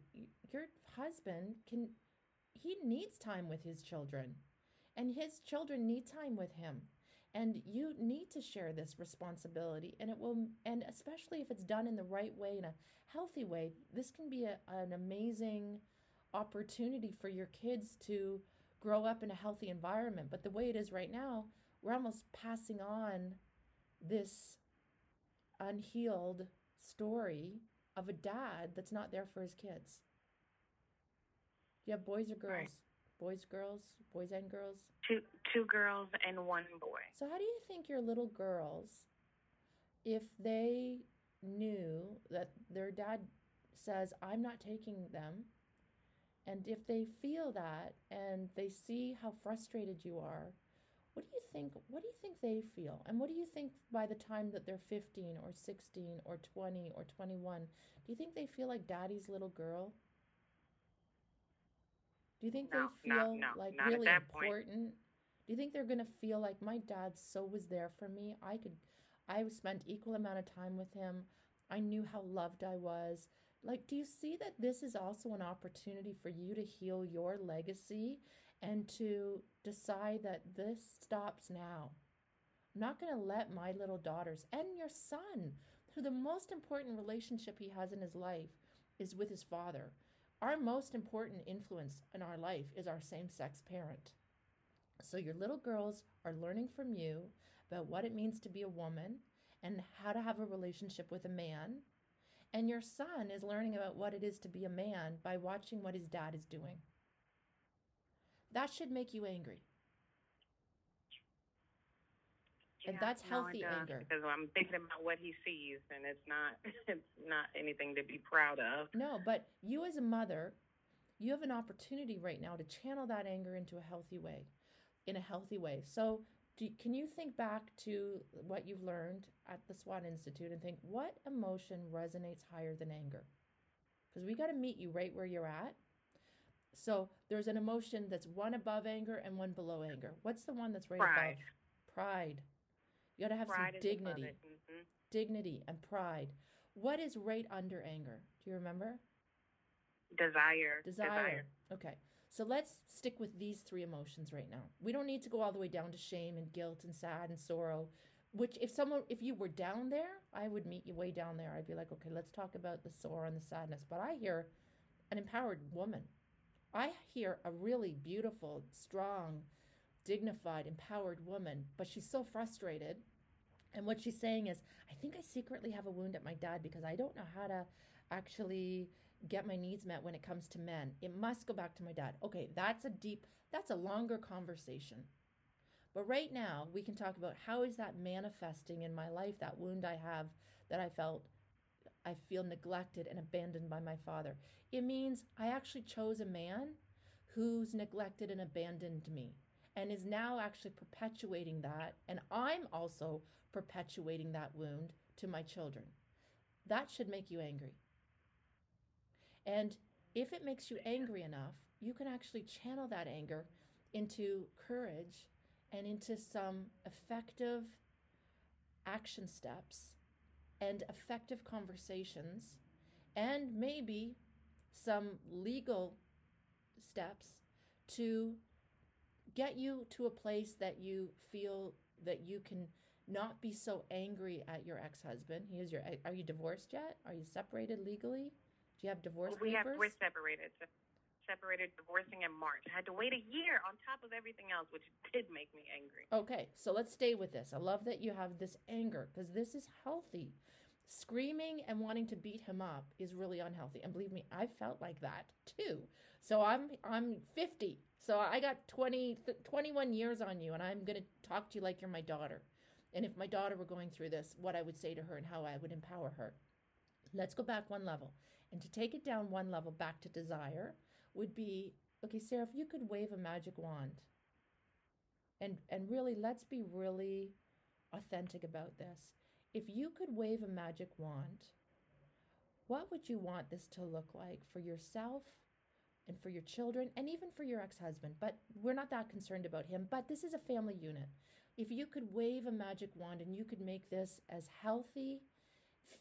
your husband can, he needs time with his children and his children need time with him and you need to share this responsibility and it will and especially if it's done in the right way in a healthy way this can be a, an amazing opportunity for your kids to grow up in a healthy environment but the way it is right now we're almost passing on this unhealed story of a dad that's not there for his kids do you have boys or girls right. boys girls boys and girls two two girls and one boy. So how do you think your little girls if they knew that their dad says I'm not taking them and if they feel that and they see how frustrated you are what do you think what do you think they feel and what do you think by the time that they're 15 or 16 or 20 or 21 do you think they feel like daddy's little girl do you think no, they feel no, no, like really important? Point. Do you think they're going to feel like my dad so was there for me? I could I spent equal amount of time with him. I knew how loved I was. Like do you see that this is also an opportunity for you to heal your legacy and to decide that this stops now? I'm not going to let my little daughters and your son, who the most important relationship he has in his life is with his father our most important influence in our life is our same sex parent. So your little girls are learning from you about what it means to be a woman and how to have a relationship with a man. And your son is learning about what it is to be a man by watching what his dad is doing. That should make you angry. Yeah, and that's healthy no, anger. Because I'm thinking about what he sees, and it's not <laughs> it's not anything to be proud of. No, but you as a mother, you have an opportunity right now to channel that anger into a healthy way, in a healthy way. So, do, can you think back to what you've learned at the SWAT Institute and think what emotion resonates higher than anger? Because we got to meet you right where you're at. So there's an emotion that's one above anger and one below anger. What's the one that's right Pride. above? Pride. You got to have pride some dignity. Mm-hmm. Dignity and pride. What is right under anger? Do you remember? Desire. Desire. Desire. Okay. So let's stick with these three emotions right now. We don't need to go all the way down to shame and guilt and sad and sorrow. Which, if someone, if you were down there, I would meet you way down there. I'd be like, okay, let's talk about the sorrow and the sadness. But I hear an empowered woman. I hear a really beautiful, strong, dignified, empowered woman, but she's so frustrated. And what she's saying is, I think I secretly have a wound at my dad because I don't know how to actually get my needs met when it comes to men. It must go back to my dad. Okay, that's a deep, that's a longer conversation. But right now, we can talk about how is that manifesting in my life, that wound I have that I felt I feel neglected and abandoned by my father. It means I actually chose a man who's neglected and abandoned me and is now actually perpetuating that. And I'm also perpetuating that wound to my children. That should make you angry. And if it makes you angry enough, you can actually channel that anger into courage and into some effective action steps and effective conversations and maybe some legal steps to get you to a place that you feel that you can not be so angry at your ex-husband. He is your are you divorced yet? Are you separated legally? Do you have divorce we papers? have we're separated. Separated, divorcing in March. I had to wait a year on top of everything else, which <laughs> did make me angry. Okay, so let's stay with this. I love that you have this anger because this is healthy. Screaming and wanting to beat him up is really unhealthy. And believe me, I felt like that too. So I'm I'm 50. So I got 20 21 years on you and I'm going to talk to you like you're my daughter. And if my daughter were going through this, what I would say to her and how I would empower her. Let's go back one level. And to take it down one level back to desire would be okay, Sarah, if you could wave a magic wand and and really let's be really authentic about this. If you could wave a magic wand, what would you want this to look like for yourself and for your children and even for your ex-husband? But we're not that concerned about him, but this is a family unit. If you could wave a magic wand and you could make this as healthy,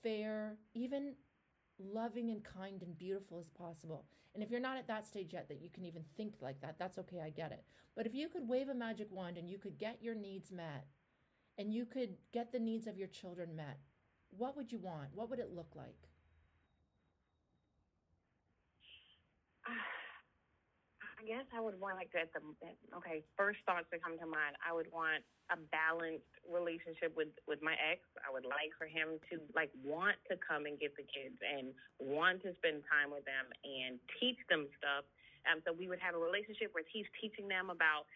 fair, even loving and kind and beautiful as possible. And if you're not at that stage yet that you can even think like that, that's okay, I get it. But if you could wave a magic wand and you could get your needs met and you could get the needs of your children met, what would you want? What would it look like? I guess I would want like at the okay first thoughts that come to mind. I would want a balanced relationship with with my ex. I would like for him to like want to come and get the kids and want to spend time with them and teach them stuff. Um, so we would have a relationship where he's teaching them about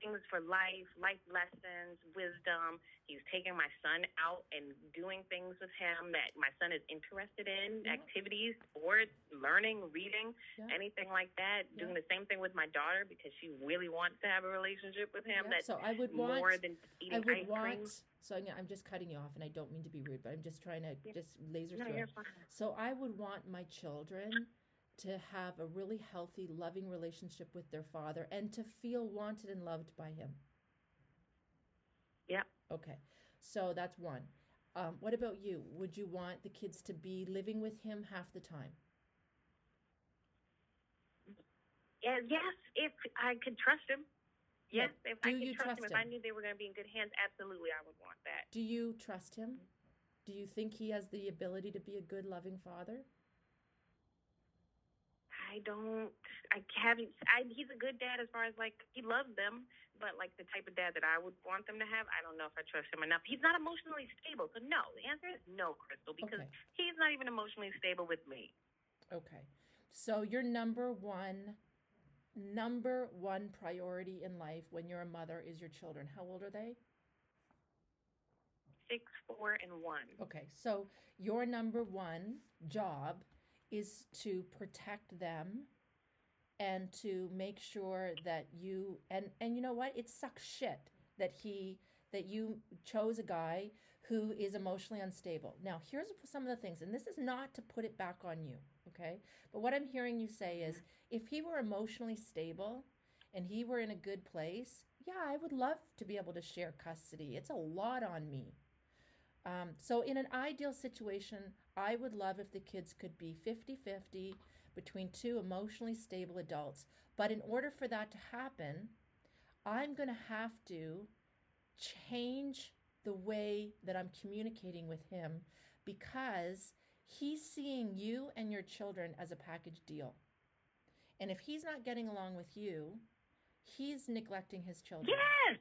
things for life, life lessons, wisdom. He's taking my son out and doing things with him that my son is interested in, yeah. activities, sports, learning, reading, yeah. anything like that. Yeah. Doing the same thing with my daughter because she really wants to have a relationship with him. That so I would want more than eating I would ice want, cream. So I'm just cutting you off, and I don't mean to be rude, but I'm just trying to just laser no, through. So I would want my children to have a really healthy, loving relationship with their father and to feel wanted and loved by him. Yeah. Okay. So that's one. Um, what about you? Would you want the kids to be living with him half the time? Yeah, yes, if I could trust him. Yes, yeah. if Do I could trust, trust him, him, if I knew they were going to be in good hands, absolutely, I would want that. Do you trust him? Do you think he has the ability to be a good, loving father? I don't. I haven't. I, he's a good dad as far as like he loves them, but like the type of dad that I would want them to have, I don't know if I trust him enough. He's not emotionally stable, so no. The answer is no, Crystal, because okay. he's not even emotionally stable with me. Okay, so your number one, number one priority in life when you're a mother is your children. How old are they? Six, four, and one. Okay, so your number one job is to protect them and to make sure that you and and you know what? It sucks shit that he that you chose a guy who is emotionally unstable. Now here's some of the things and this is not to put it back on you okay? But what i'm hearing you say is if he were emotionally stable and he were in a good place yeah i would love to be able to share custody. It's a lot on me. Um, so, in an ideal situation, I would love if the kids could be 50 50 between two emotionally stable adults. But in order for that to happen, I'm going to have to change the way that I'm communicating with him because he's seeing you and your children as a package deal. And if he's not getting along with you, he's neglecting his children. Yes.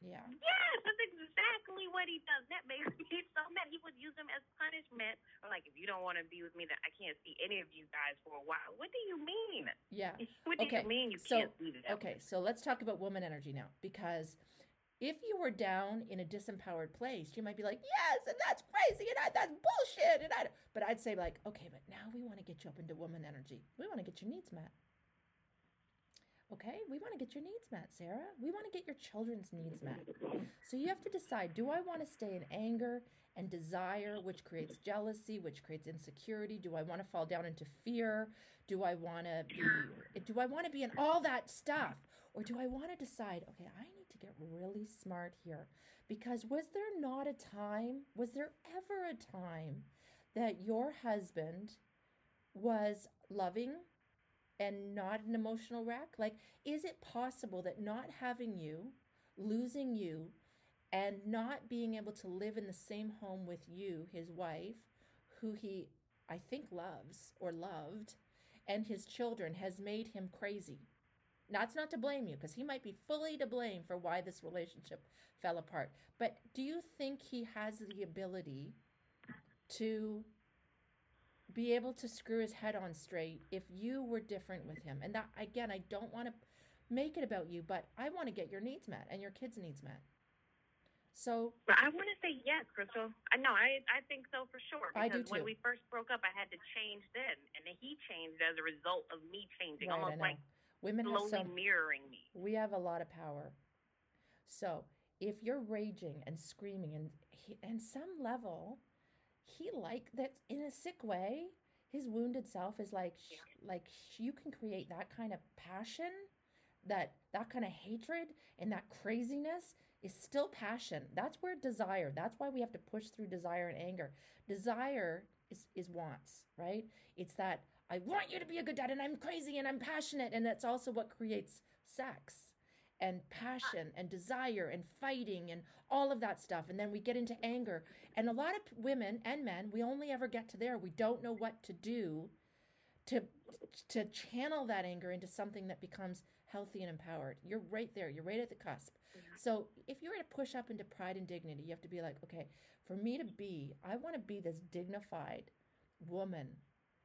Yeah. Yes, that's exactly what he does. That makes <laughs> me so mad. He would use them as punishment. Or like, if you don't want to be with me, then I can't see any of you guys for a while. What do you mean? Yeah. <laughs> What do okay. you mean you so, can't see them? Okay, so let's talk about woman energy now. Because if you were down in a disempowered place, you might be like, yes, and that's crazy, and I, that's bullshit. And I, but I'd say like, okay, but now we want to get you up into woman energy. We want to get your needs met. Okay, we want to get your needs met, Sarah. We want to get your children's needs met. So you have to decide do I want to stay in anger and desire, which creates jealousy, which creates insecurity? Do I want to fall down into fear? Do I want to be do I want to be in all that stuff? Or do I want to decide, okay, I need to get really smart here? Because was there not a time, was there ever a time that your husband was loving and not an emotional wreck? Like, is it possible that not having you, losing you, and not being able to live in the same home with you, his wife, who he, I think, loves or loved, and his children has made him crazy? Now, That's not to blame you because he might be fully to blame for why this relationship fell apart. But do you think he has the ability to be able to screw his head on straight if you were different with him. And that again, I don't want to make it about you, but I want to get your needs met and your kids' needs met. So I want to say yes, Crystal. I know I I think so for sure. I do too. When we first broke up, I had to change then, and then he changed as a result of me changing, right, almost like women slowly some, mirroring me. We have a lot of power. So if you're raging and screaming, and he, and some level, he like that in a sick way his wounded self is like yeah. like you can create that kind of passion that that kind of hatred and that craziness is still passion. That's where desire that's why we have to push through desire and anger. Desire is is wants right? It's that i want you to be a good dad and i'm crazy and i'm passionate and that's also what creates sex and passion and desire and fighting and all of that stuff. And then we get into anger. And a lot of women and men, we only ever get to there. We don't know what to do to to channel that anger into something that becomes healthy and empowered. You're right there. You're right at the cusp. So if you're to push up into pride and dignity, you have to be like, okay, for me to be, I want to be this dignified woman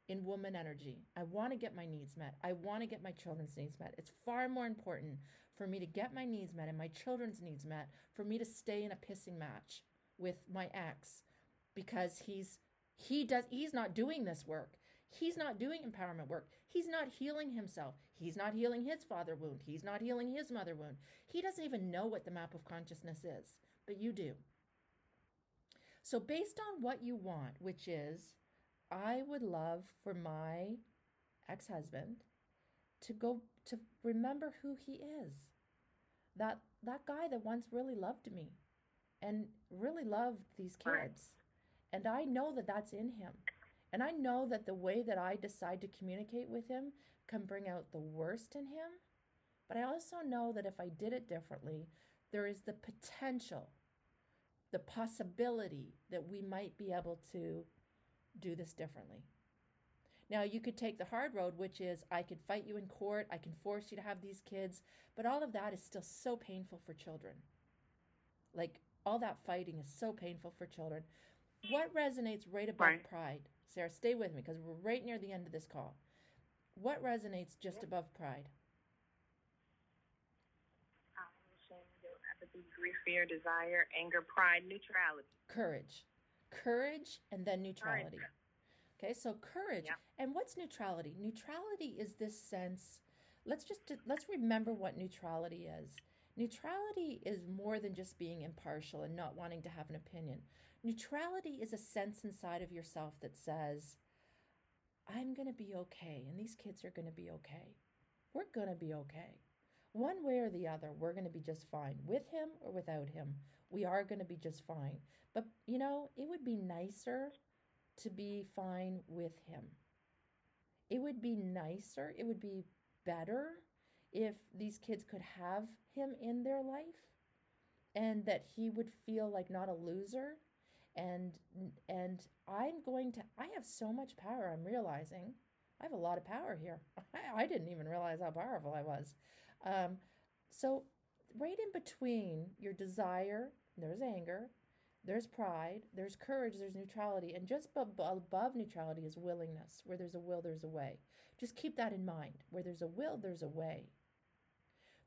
in woman energy. I want to get my needs met. I want to get my children's needs met. It's far more important for me to get my needs met and my children's needs met, for me to stay in a pissing match with my ex because he's he does he's not doing this work. He's not doing empowerment work. He's not healing himself. He's not healing his father wound. He's not healing his mother wound. He doesn't even know what the map of consciousness is, but you do. So, based on what you want, which is, I would love for my ex husband to go to remember who he is. That that guy that once really loved me and really loved these kids. And I know that that's in him. And I know that the way that I decide to communicate with him can bring out the worst in him. But I also know that if I did it differently, there is the potential, the possibility that we might be able to do this differently. Now, you could take the hard road, which is I could fight you in court, I can force you to have these kids, but all of that is still so painful for children. Like, all that fighting is so painful for children. What resonates right above right. pride? Sarah, stay with me because we're right near the end of this call. What resonates just above pride? Apathy, grief, fear, desire, anger, pride, neutrality. Courage. Courage and then neutrality. Courage. Okay, so courage. Yeah. And what's neutrality? Neutrality is this sense. Let's just let's remember what neutrality is. Neutrality is more than just being impartial and not wanting to have an opinion. Neutrality is a sense inside of yourself that says, I'm going to be okay, and these kids are going to be okay. We're going to be okay. One way or the other, we're going to be just fine with him or without him. We are going to be just fine. But, you know, it would be nicer to be fine with him. It would be nicer, it would be better if these kids could have him in their life and that he would feel like not a loser. And and I'm going to I have so much power I'm realizing. I have a lot of power here. <laughs> I, I didn't even realize how powerful I was. Um, so right in between your desire there's anger there's pride, there's courage, there's neutrality, and just above neutrality is willingness. Where there's a will, there's a way. Just keep that in mind. Where there's a will, there's a way.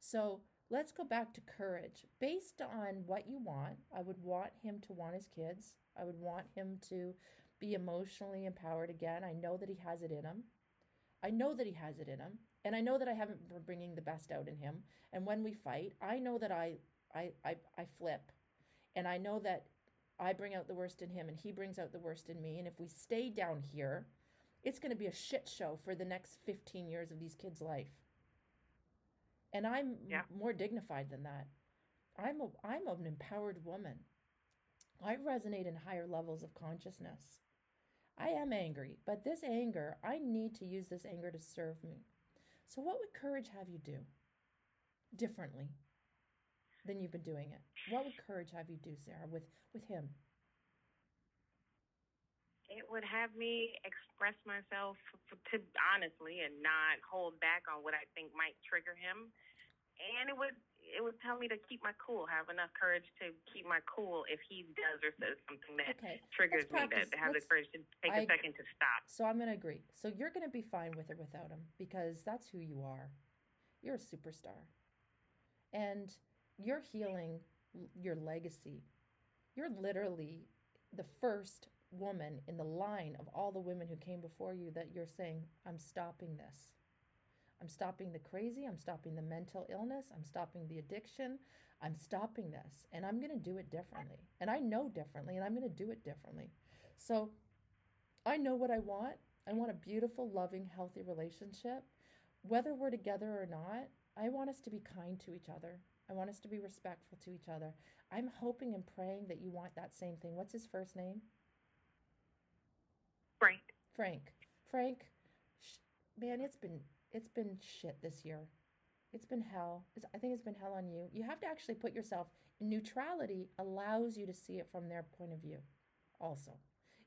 So let's go back to courage. Based on what you want, I would want him to want his kids. I would want him to be emotionally empowered again. I know that he has it in him. I know that he has it in him, and I know that I haven't been bringing the best out in him. And when we fight, I know that I I I, I flip, and I know that I bring out the worst in him, and he brings out the worst in me. And if we stay down here, it's going to be a shit show for the next 15 years of these kids' life. And I'm Yeah. more dignified than that. I'm a, I'm an empowered woman. I resonate in higher levels of consciousness. I am angry, but this anger, I need to use this anger to serve me. So, what would courage have you do differently than you've been doing it? What would courage have you do, Sarah, with, with him? It would have me express myself to honestly and not hold back on what I think might trigger him, and it would it would tell me to keep my cool, have enough courage to keep my cool if he does or says something that Okay. triggers me, to have Let's- the courage to take I- a second to stop. So I'm going to agree. So you're going to be fine with or without him because that's who you are. You're a superstar. And you're healing your legacy. You're literally the first woman in the line of all the women who came before you that you're saying, I'm stopping this. I'm stopping the crazy. I'm stopping the mental illness. I'm stopping the addiction. I'm stopping this. And I'm going to do it differently. And I know differently, and I'm going to do it differently. So I know what I want. I want a beautiful, loving, healthy relationship. Whether we're together or not, I want us to be kind to each other. I want us to be respectful to each other. I'm hoping and praying that you want that same thing. What's his first name? Frank, Frank. Frank, sh- man, it's been it's been shit this year. It's been hell. It's, I think it's been hell on you. You have to actually put yourself neutrality allows you to see it from their point of view. Also,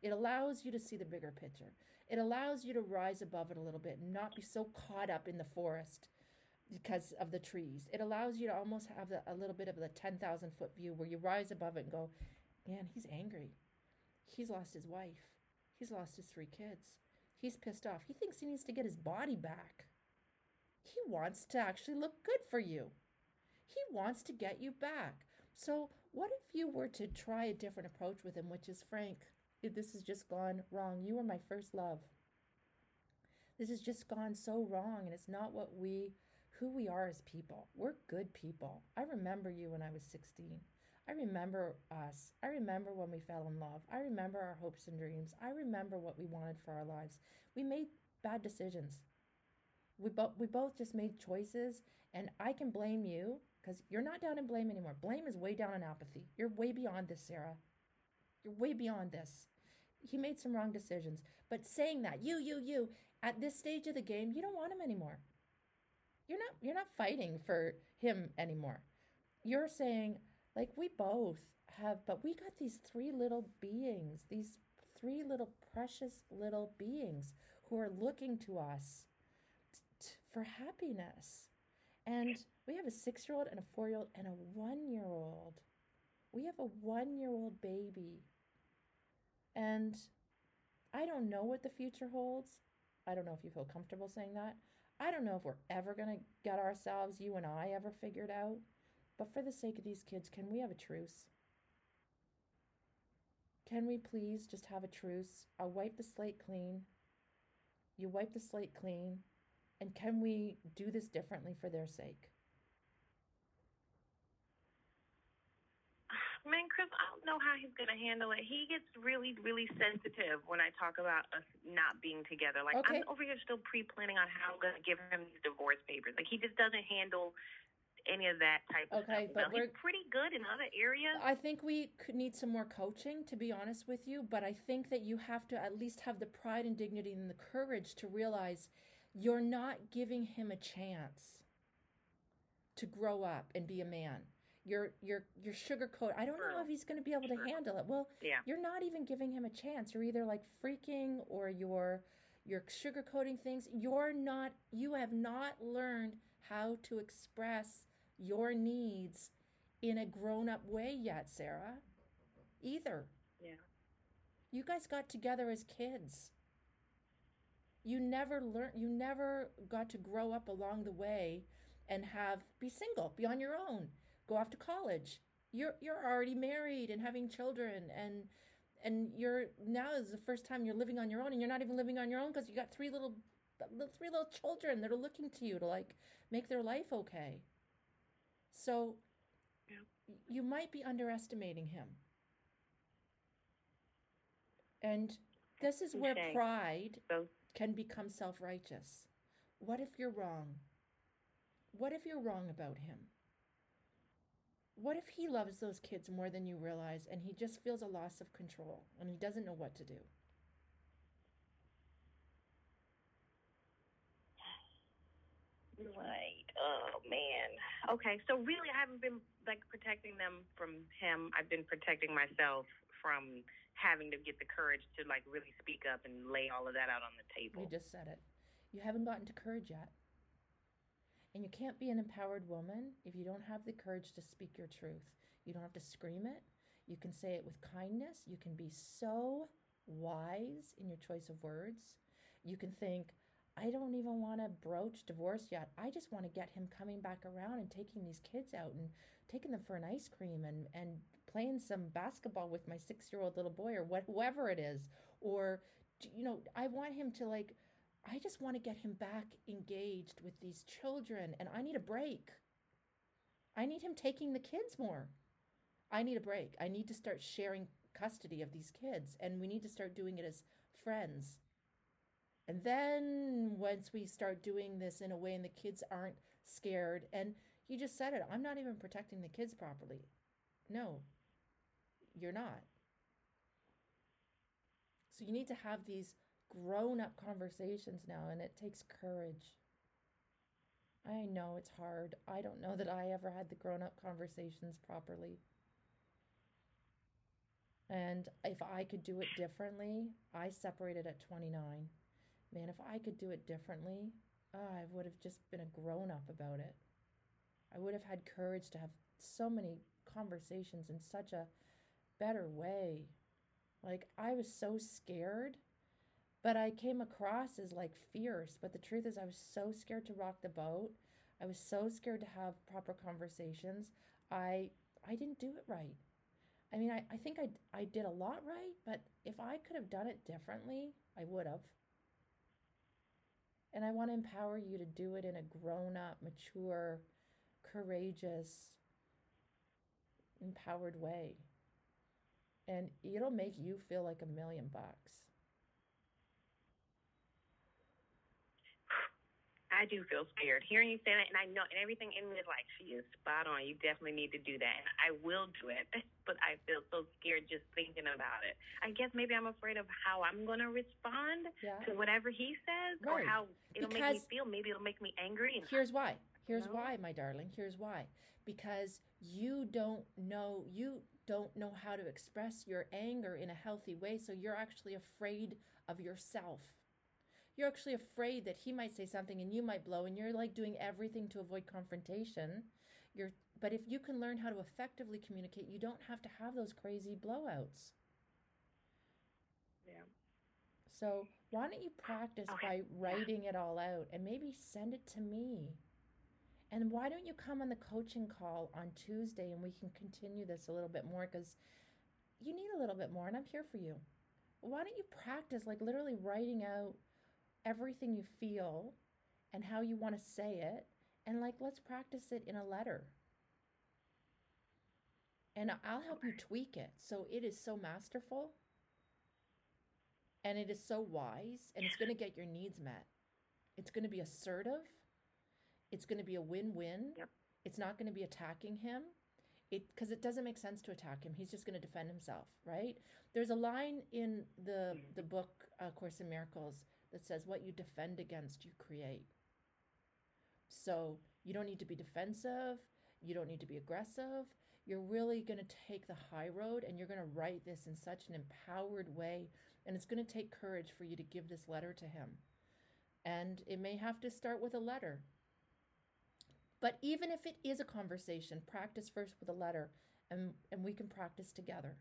it allows you to see the bigger picture. It allows you to rise above it a little bit and not be so caught up in the forest because of the trees. It allows you to almost have the, a little bit of the 10,000 foot view where you rise above it and go, man, he's angry. He's lost his wife. He's lost his three kids. He's pissed off. He thinks he needs to get his body back. He wants to actually look good for you. He wants to get you back. So, what if you were to try a different approach with him, which is Frank, this has just gone wrong. You were my first love. This has just gone so wrong, and it's not what we, who we are as people. We're good people. I remember you when I was 16. I remember us. I remember when we fell in love. I remember our hopes and dreams. I remember what we wanted for our lives. We made bad decisions. We both we both just made choices, and I can blame you because you're not down in blame anymore. Blame is way down in apathy. You're way beyond this, Sarah. You're way beyond this. He made some wrong decisions, but saying that you you you at this stage of the game, you don't want him anymore. You're not you're not fighting for him anymore. You're saying like we both have but we got these three little beings, these three little precious little beings who are looking to us t- for happiness. And we have a 6-year-old and a 4-year-old and a 1-year-old. We have a 1-year-old baby. And I don't know what the future holds. I don't know if you feel comfortable saying that. I don't know if we're ever going to get ourselves, you and I, ever figured out. But for the sake of these kids, can we have a truce? Can we please just have a truce? I'll wipe the slate clean. You wipe the slate clean. And can we do this differently for their sake? Man, Chris, I don't know how he's gonna handle it. He gets really, really sensitive when I talk about us not being together. Like Okay. I'm over here still pre-planning on how I'm gonna give him these divorce papers. Like he just doesn't handle any of that type of stuff. Okay, but he's we're- pretty good in other areas. I think we could need some more coaching, to be honest with you. But I think that you have to at least have the pride and dignity and the courage to realize you're not giving him a chance to grow up and be a man. You're you're you're sugarcoat. I don't know if mm. he's going to be able to mm. handle it. Well, yeah. you're not even giving him a chance. You're either like freaking or you're you're sugarcoating things. You're not you have not learned how to express your needs in a grown-up way yet, Sarah. Either. Yeah. You guys got together as kids. You never learned you never got to grow up along the way and have be single, be on your own, go off to college. You're you're already married and having children and and you're now is the first time you're living on your own and you're not even living on your own because you got three little three little children that are looking to you to like make their life okay. So Yeah. you might be underestimating him. And this is where pride can become self righteous. What if you're wrong? What if you're wrong about him? What if he loves those kids more than you realize and he just feels a loss of control and he doesn't know what to do? Right. Oh man. Okay. So really, I haven't been like protecting them from him. I've been protecting myself from having to get the courage to like really speak up and lay all of that out on the table. You just said it. You haven't gotten to courage yet. And you can't be an empowered woman if you don't have the courage to speak your truth. You don't have to scream it. You can say it with kindness. You can be so wise in your choice of words. You can think, I don't even want to broach divorce yet. I just want to get him coming back around and taking these kids out and taking them for an ice cream and, and playing some basketball with my six year old little boy or what, whoever it is. Or, you know, I want him to like, I just want to get him back engaged with these children and I need a break. I need him taking the kids more. I need a break. I need to start sharing custody of these kids and we need to start doing it as friends. And then once we start doing this in a way and the kids aren't scared, and you just said it, I'm not even protecting the kids properly. No, you're not. So you need to have these grown up conversations now, and it takes courage. I know it's hard. I don't know that I ever had the grown up conversations properly. And if I could do it differently, I separated at 29. Man, if I could do it differently, ah, I would have just been a grown up about it. I would have had courage to have so many conversations in such a better way. Like, I was so scared, but I came across as like fierce. But the truth is, I was so scared to rock the boat. I was so scared to have proper conversations. I I didn't do it right. I mean, I, I think I, I did a lot right, but if I could have done it differently, I would have. And I want to empower you to do it in a grown up, mature, courageous, empowered way. And it'll make you feel like a million bucks. I do feel scared hearing you say that, and I know, and everything in me is like, she is spot on. You definitely need to do that, and I will do it. <laughs> But I feel so scared just thinking about it. I guess maybe I'm afraid of how I'm going to respond Yeah. to whatever he says, Right. or how it'll make me feel. Maybe it'll make me angry. And Here's why. Here's No. why, my darling. Here's why. Because you don't know you don't know how to express your anger in a healthy way, so you're actually afraid of yourself. You're actually afraid that he might say something and you might blow and you're like doing everything to avoid confrontation. You're but if you can learn how to effectively communicate, you don't have to have those crazy blowouts. yeah. So why don't you practice Okay, by writing it all out and maybe send it to me? And why don't you come on the coaching call on Tuesday and we can continue this a little bit more because you need a little bit more and I'm here for you. Why don't you practice like literally writing out everything you feel and how you want to say it and like let's practice it in a letter. And I'll help you tweak it so it is so masterful and it is so wise and it's going to get your needs met. It's going to be assertive. It's going to be a win-win. Yep. It's not going to be attacking him. It because it doesn't make sense to attack him. He's just going to defend himself, right? There's a line in the the book uh, Course in Miracles that says what you defend against you create. So, you don't need to be defensive, you don't need to be aggressive. You're really going to take the high road and you're going to write this in such an empowered way and it's going to take courage for you to give this letter to him. And it may have to start with a letter. But even if it is a conversation, practice first with a letter and, and we can practice together.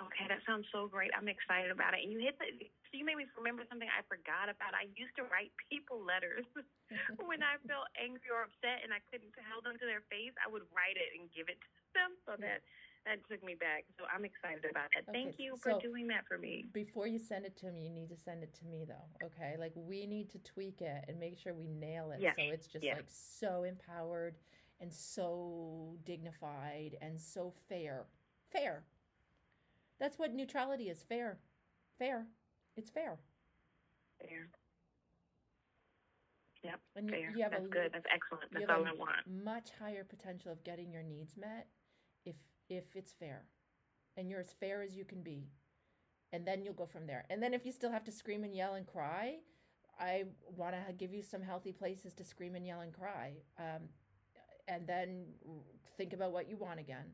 Okay. That sounds so great. I'm excited about it. And you hit the so you made me remember something I forgot about. I used to write people letters <laughs> when I felt angry or upset and I couldn't tell them to their face. I would write it and give it to them so that that took me back. So I'm excited about that. Okay, Thank you for so- doing that for me. Before you send it to me, you need to send it to me though. Okay, like we need to tweak it and make sure we nail it Yes, so it's just yes. like so empowered and so dignified and so fair. Fair. That's what neutrality is. Fair. Fair. It's fair. Fair. Yep. And you, Fair. you have That's a good. That's excellent. you That's have all a I want. much higher potential of getting your needs met if if it's fair and you're as fair as you can be and then you'll go from there and then if you still have to scream and yell and cry i want to give you some healthy places to scream and yell and cry um, and then think about what you want again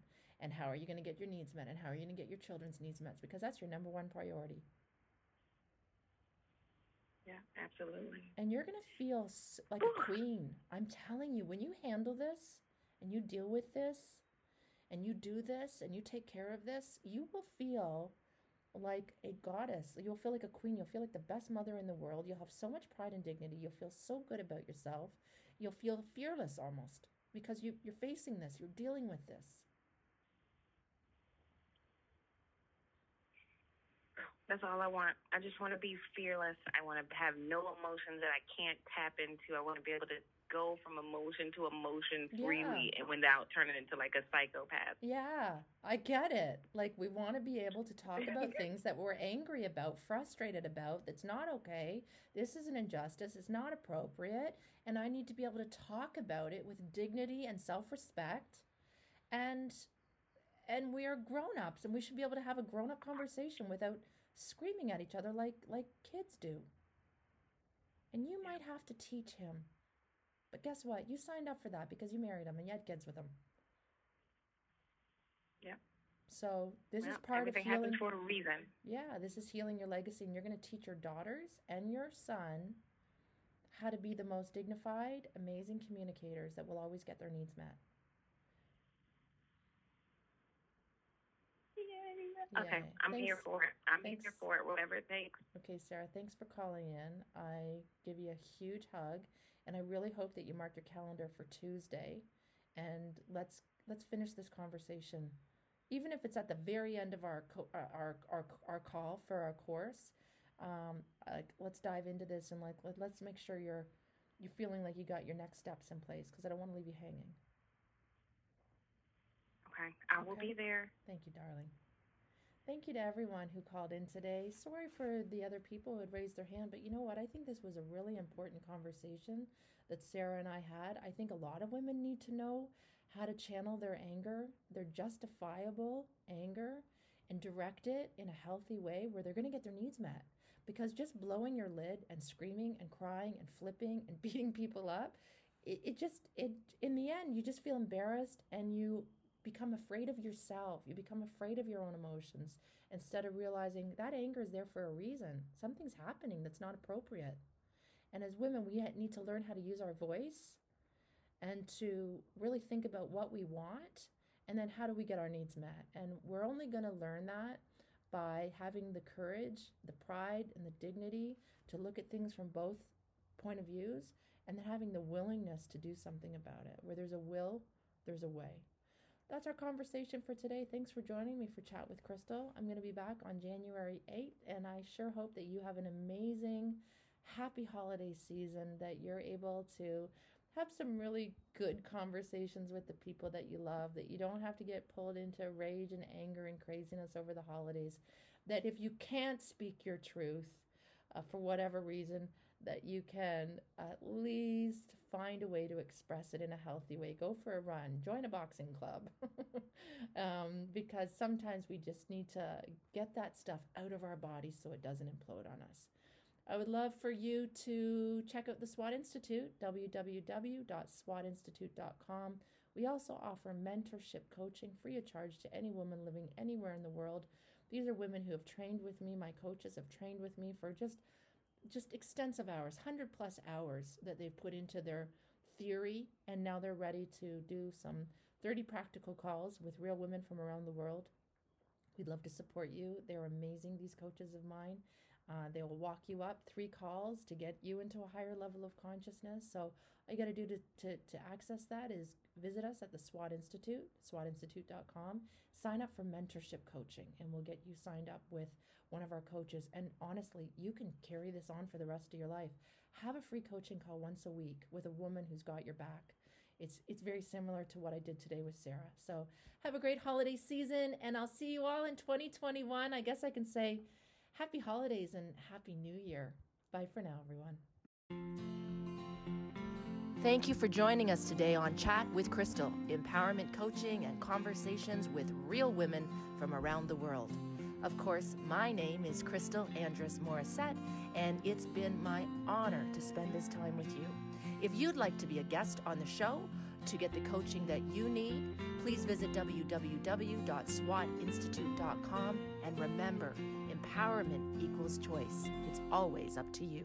and how are you going to get your needs met and how are you going to get your children's needs met because that's your number one priority Yeah, absolutely. and you're going to feel like a queen. I'm telling you, when you handle this and you deal with this and you do this and you take care of this, you will feel like a goddess. You'll feel like a queen. You'll feel like the best mother in the world. You'll have so much pride and dignity. You'll feel so good about yourself. You'll feel fearless almost because you, you're facing this, you're dealing with this. That's all I want. I just want to be fearless. I want to have no emotions that I can't tap into. I want to be able to go from emotion to emotion freely and without turning into like a psychopath. Yeah, I get it. Like, we want to be able to talk about <laughs> things that we're angry about, frustrated about, that's not okay. This is an injustice, it's not appropriate. And I need to be able to talk about it with dignity and self respect. And and we are grown-ups and we should be able to have a grown-up conversation without screaming at each other like like kids do. And you might have to teach him. But guess what? You signed up for that because you married him and you had kids with him. Yeah. So this Well, is part of healing. for a reason. Yeah, this is healing your legacy, and you're going to teach your daughters and your son how to be the most dignified, amazing communicators that will always get their needs met. Yay. Okay. I'm here for it. I'm here for it, whatever it takes. Okay, Sarah, thanks for calling in. I give you a huge hug, and I really hope that you mark your calendar for Tuesday, and let's let's finish this conversation, even if it's at the very end of our co- uh, our, our our call for our course. Um, like let's dive into this and like let, let's make sure you're you're feeling like you got your next steps in place because I don't want to leave you hanging. Okay, I will be there. Thank you, darling. Thank you to everyone who called in today. Sorry for the other people who had raised their hand, but you know what? I think this was a really important conversation that Sarah and I had. I think a lot of women need to know how to channel their anger, their justifiable anger, and direct it in a healthy way where they're going to get their needs met. Because just blowing your lid and screaming and crying and flipping and <laughs> beating people up, it, it just, it, in the end, you just feel embarrassed and you become afraid of yourself. You become afraid of your own emotions instead of realizing that anger is there for a reason. Something's happening that's not appropriate. And as women, we need to learn how to use our voice and to really think about what we want and then how do we get our needs met. And we're only going to learn that by having the courage, the pride, and the dignity to look at things from both point of views and then having the willingness to do something about it. Where there's a will, there's a way that's our conversation for today. Thanks for joining me for Chat with Crystal. I'm going to be back on January 8th, and I sure hope that you have an amazing, happy holiday season, that you're able to have some really good conversations with the people that you love, that you don't have to get pulled into rage and anger and craziness over the holidays, that if you can't speak your truth uh, for whatever reason, that you can at least find a way to express it in a healthy way. Go for a run, join a boxing club, <laughs> um, because sometimes we just need to get that stuff out of our bodies so it doesn't implode on us. I would love for you to check out the SWAT Institute, www.swatinstitute.com. We also offer mentorship coaching free of charge to any woman living anywhere in the world. These are women who have trained with me. My coaches have trained with me for just just extensive hours, 100 plus hours that they've put into their theory, and now they're ready to do some 30 practical calls with real women from around the world. We'd love to support you. They're amazing, these coaches of mine. Uh, they will walk you up three calls to get you into a higher level of consciousness. So all you got to do to, to, access that is visit us at the SWAT Institute, swatinstitute.com. Sign up for mentorship coaching, and we'll get you signed up with one of our coaches. And honestly, you can carry this on for the rest of your life. Have a free coaching call once a week with a woman who's got your back. It's, it's very similar to what I did today with Sarah. So have a great holiday season, and I'll see you all in 2021. I guess I can say happy holidays and happy new year. Bye for now, everyone. Thank you for joining us today on Chat with Crystal, empowerment coaching and conversations with real women from around the world. Of course, my name is Crystal Andrus Morissette, and it's been my honor to spend this time with you. If you'd like to be a guest on the show, to get the coaching that you need, please visit www.swatinstitute.com and remember, empowerment equals choice. It's always up to you.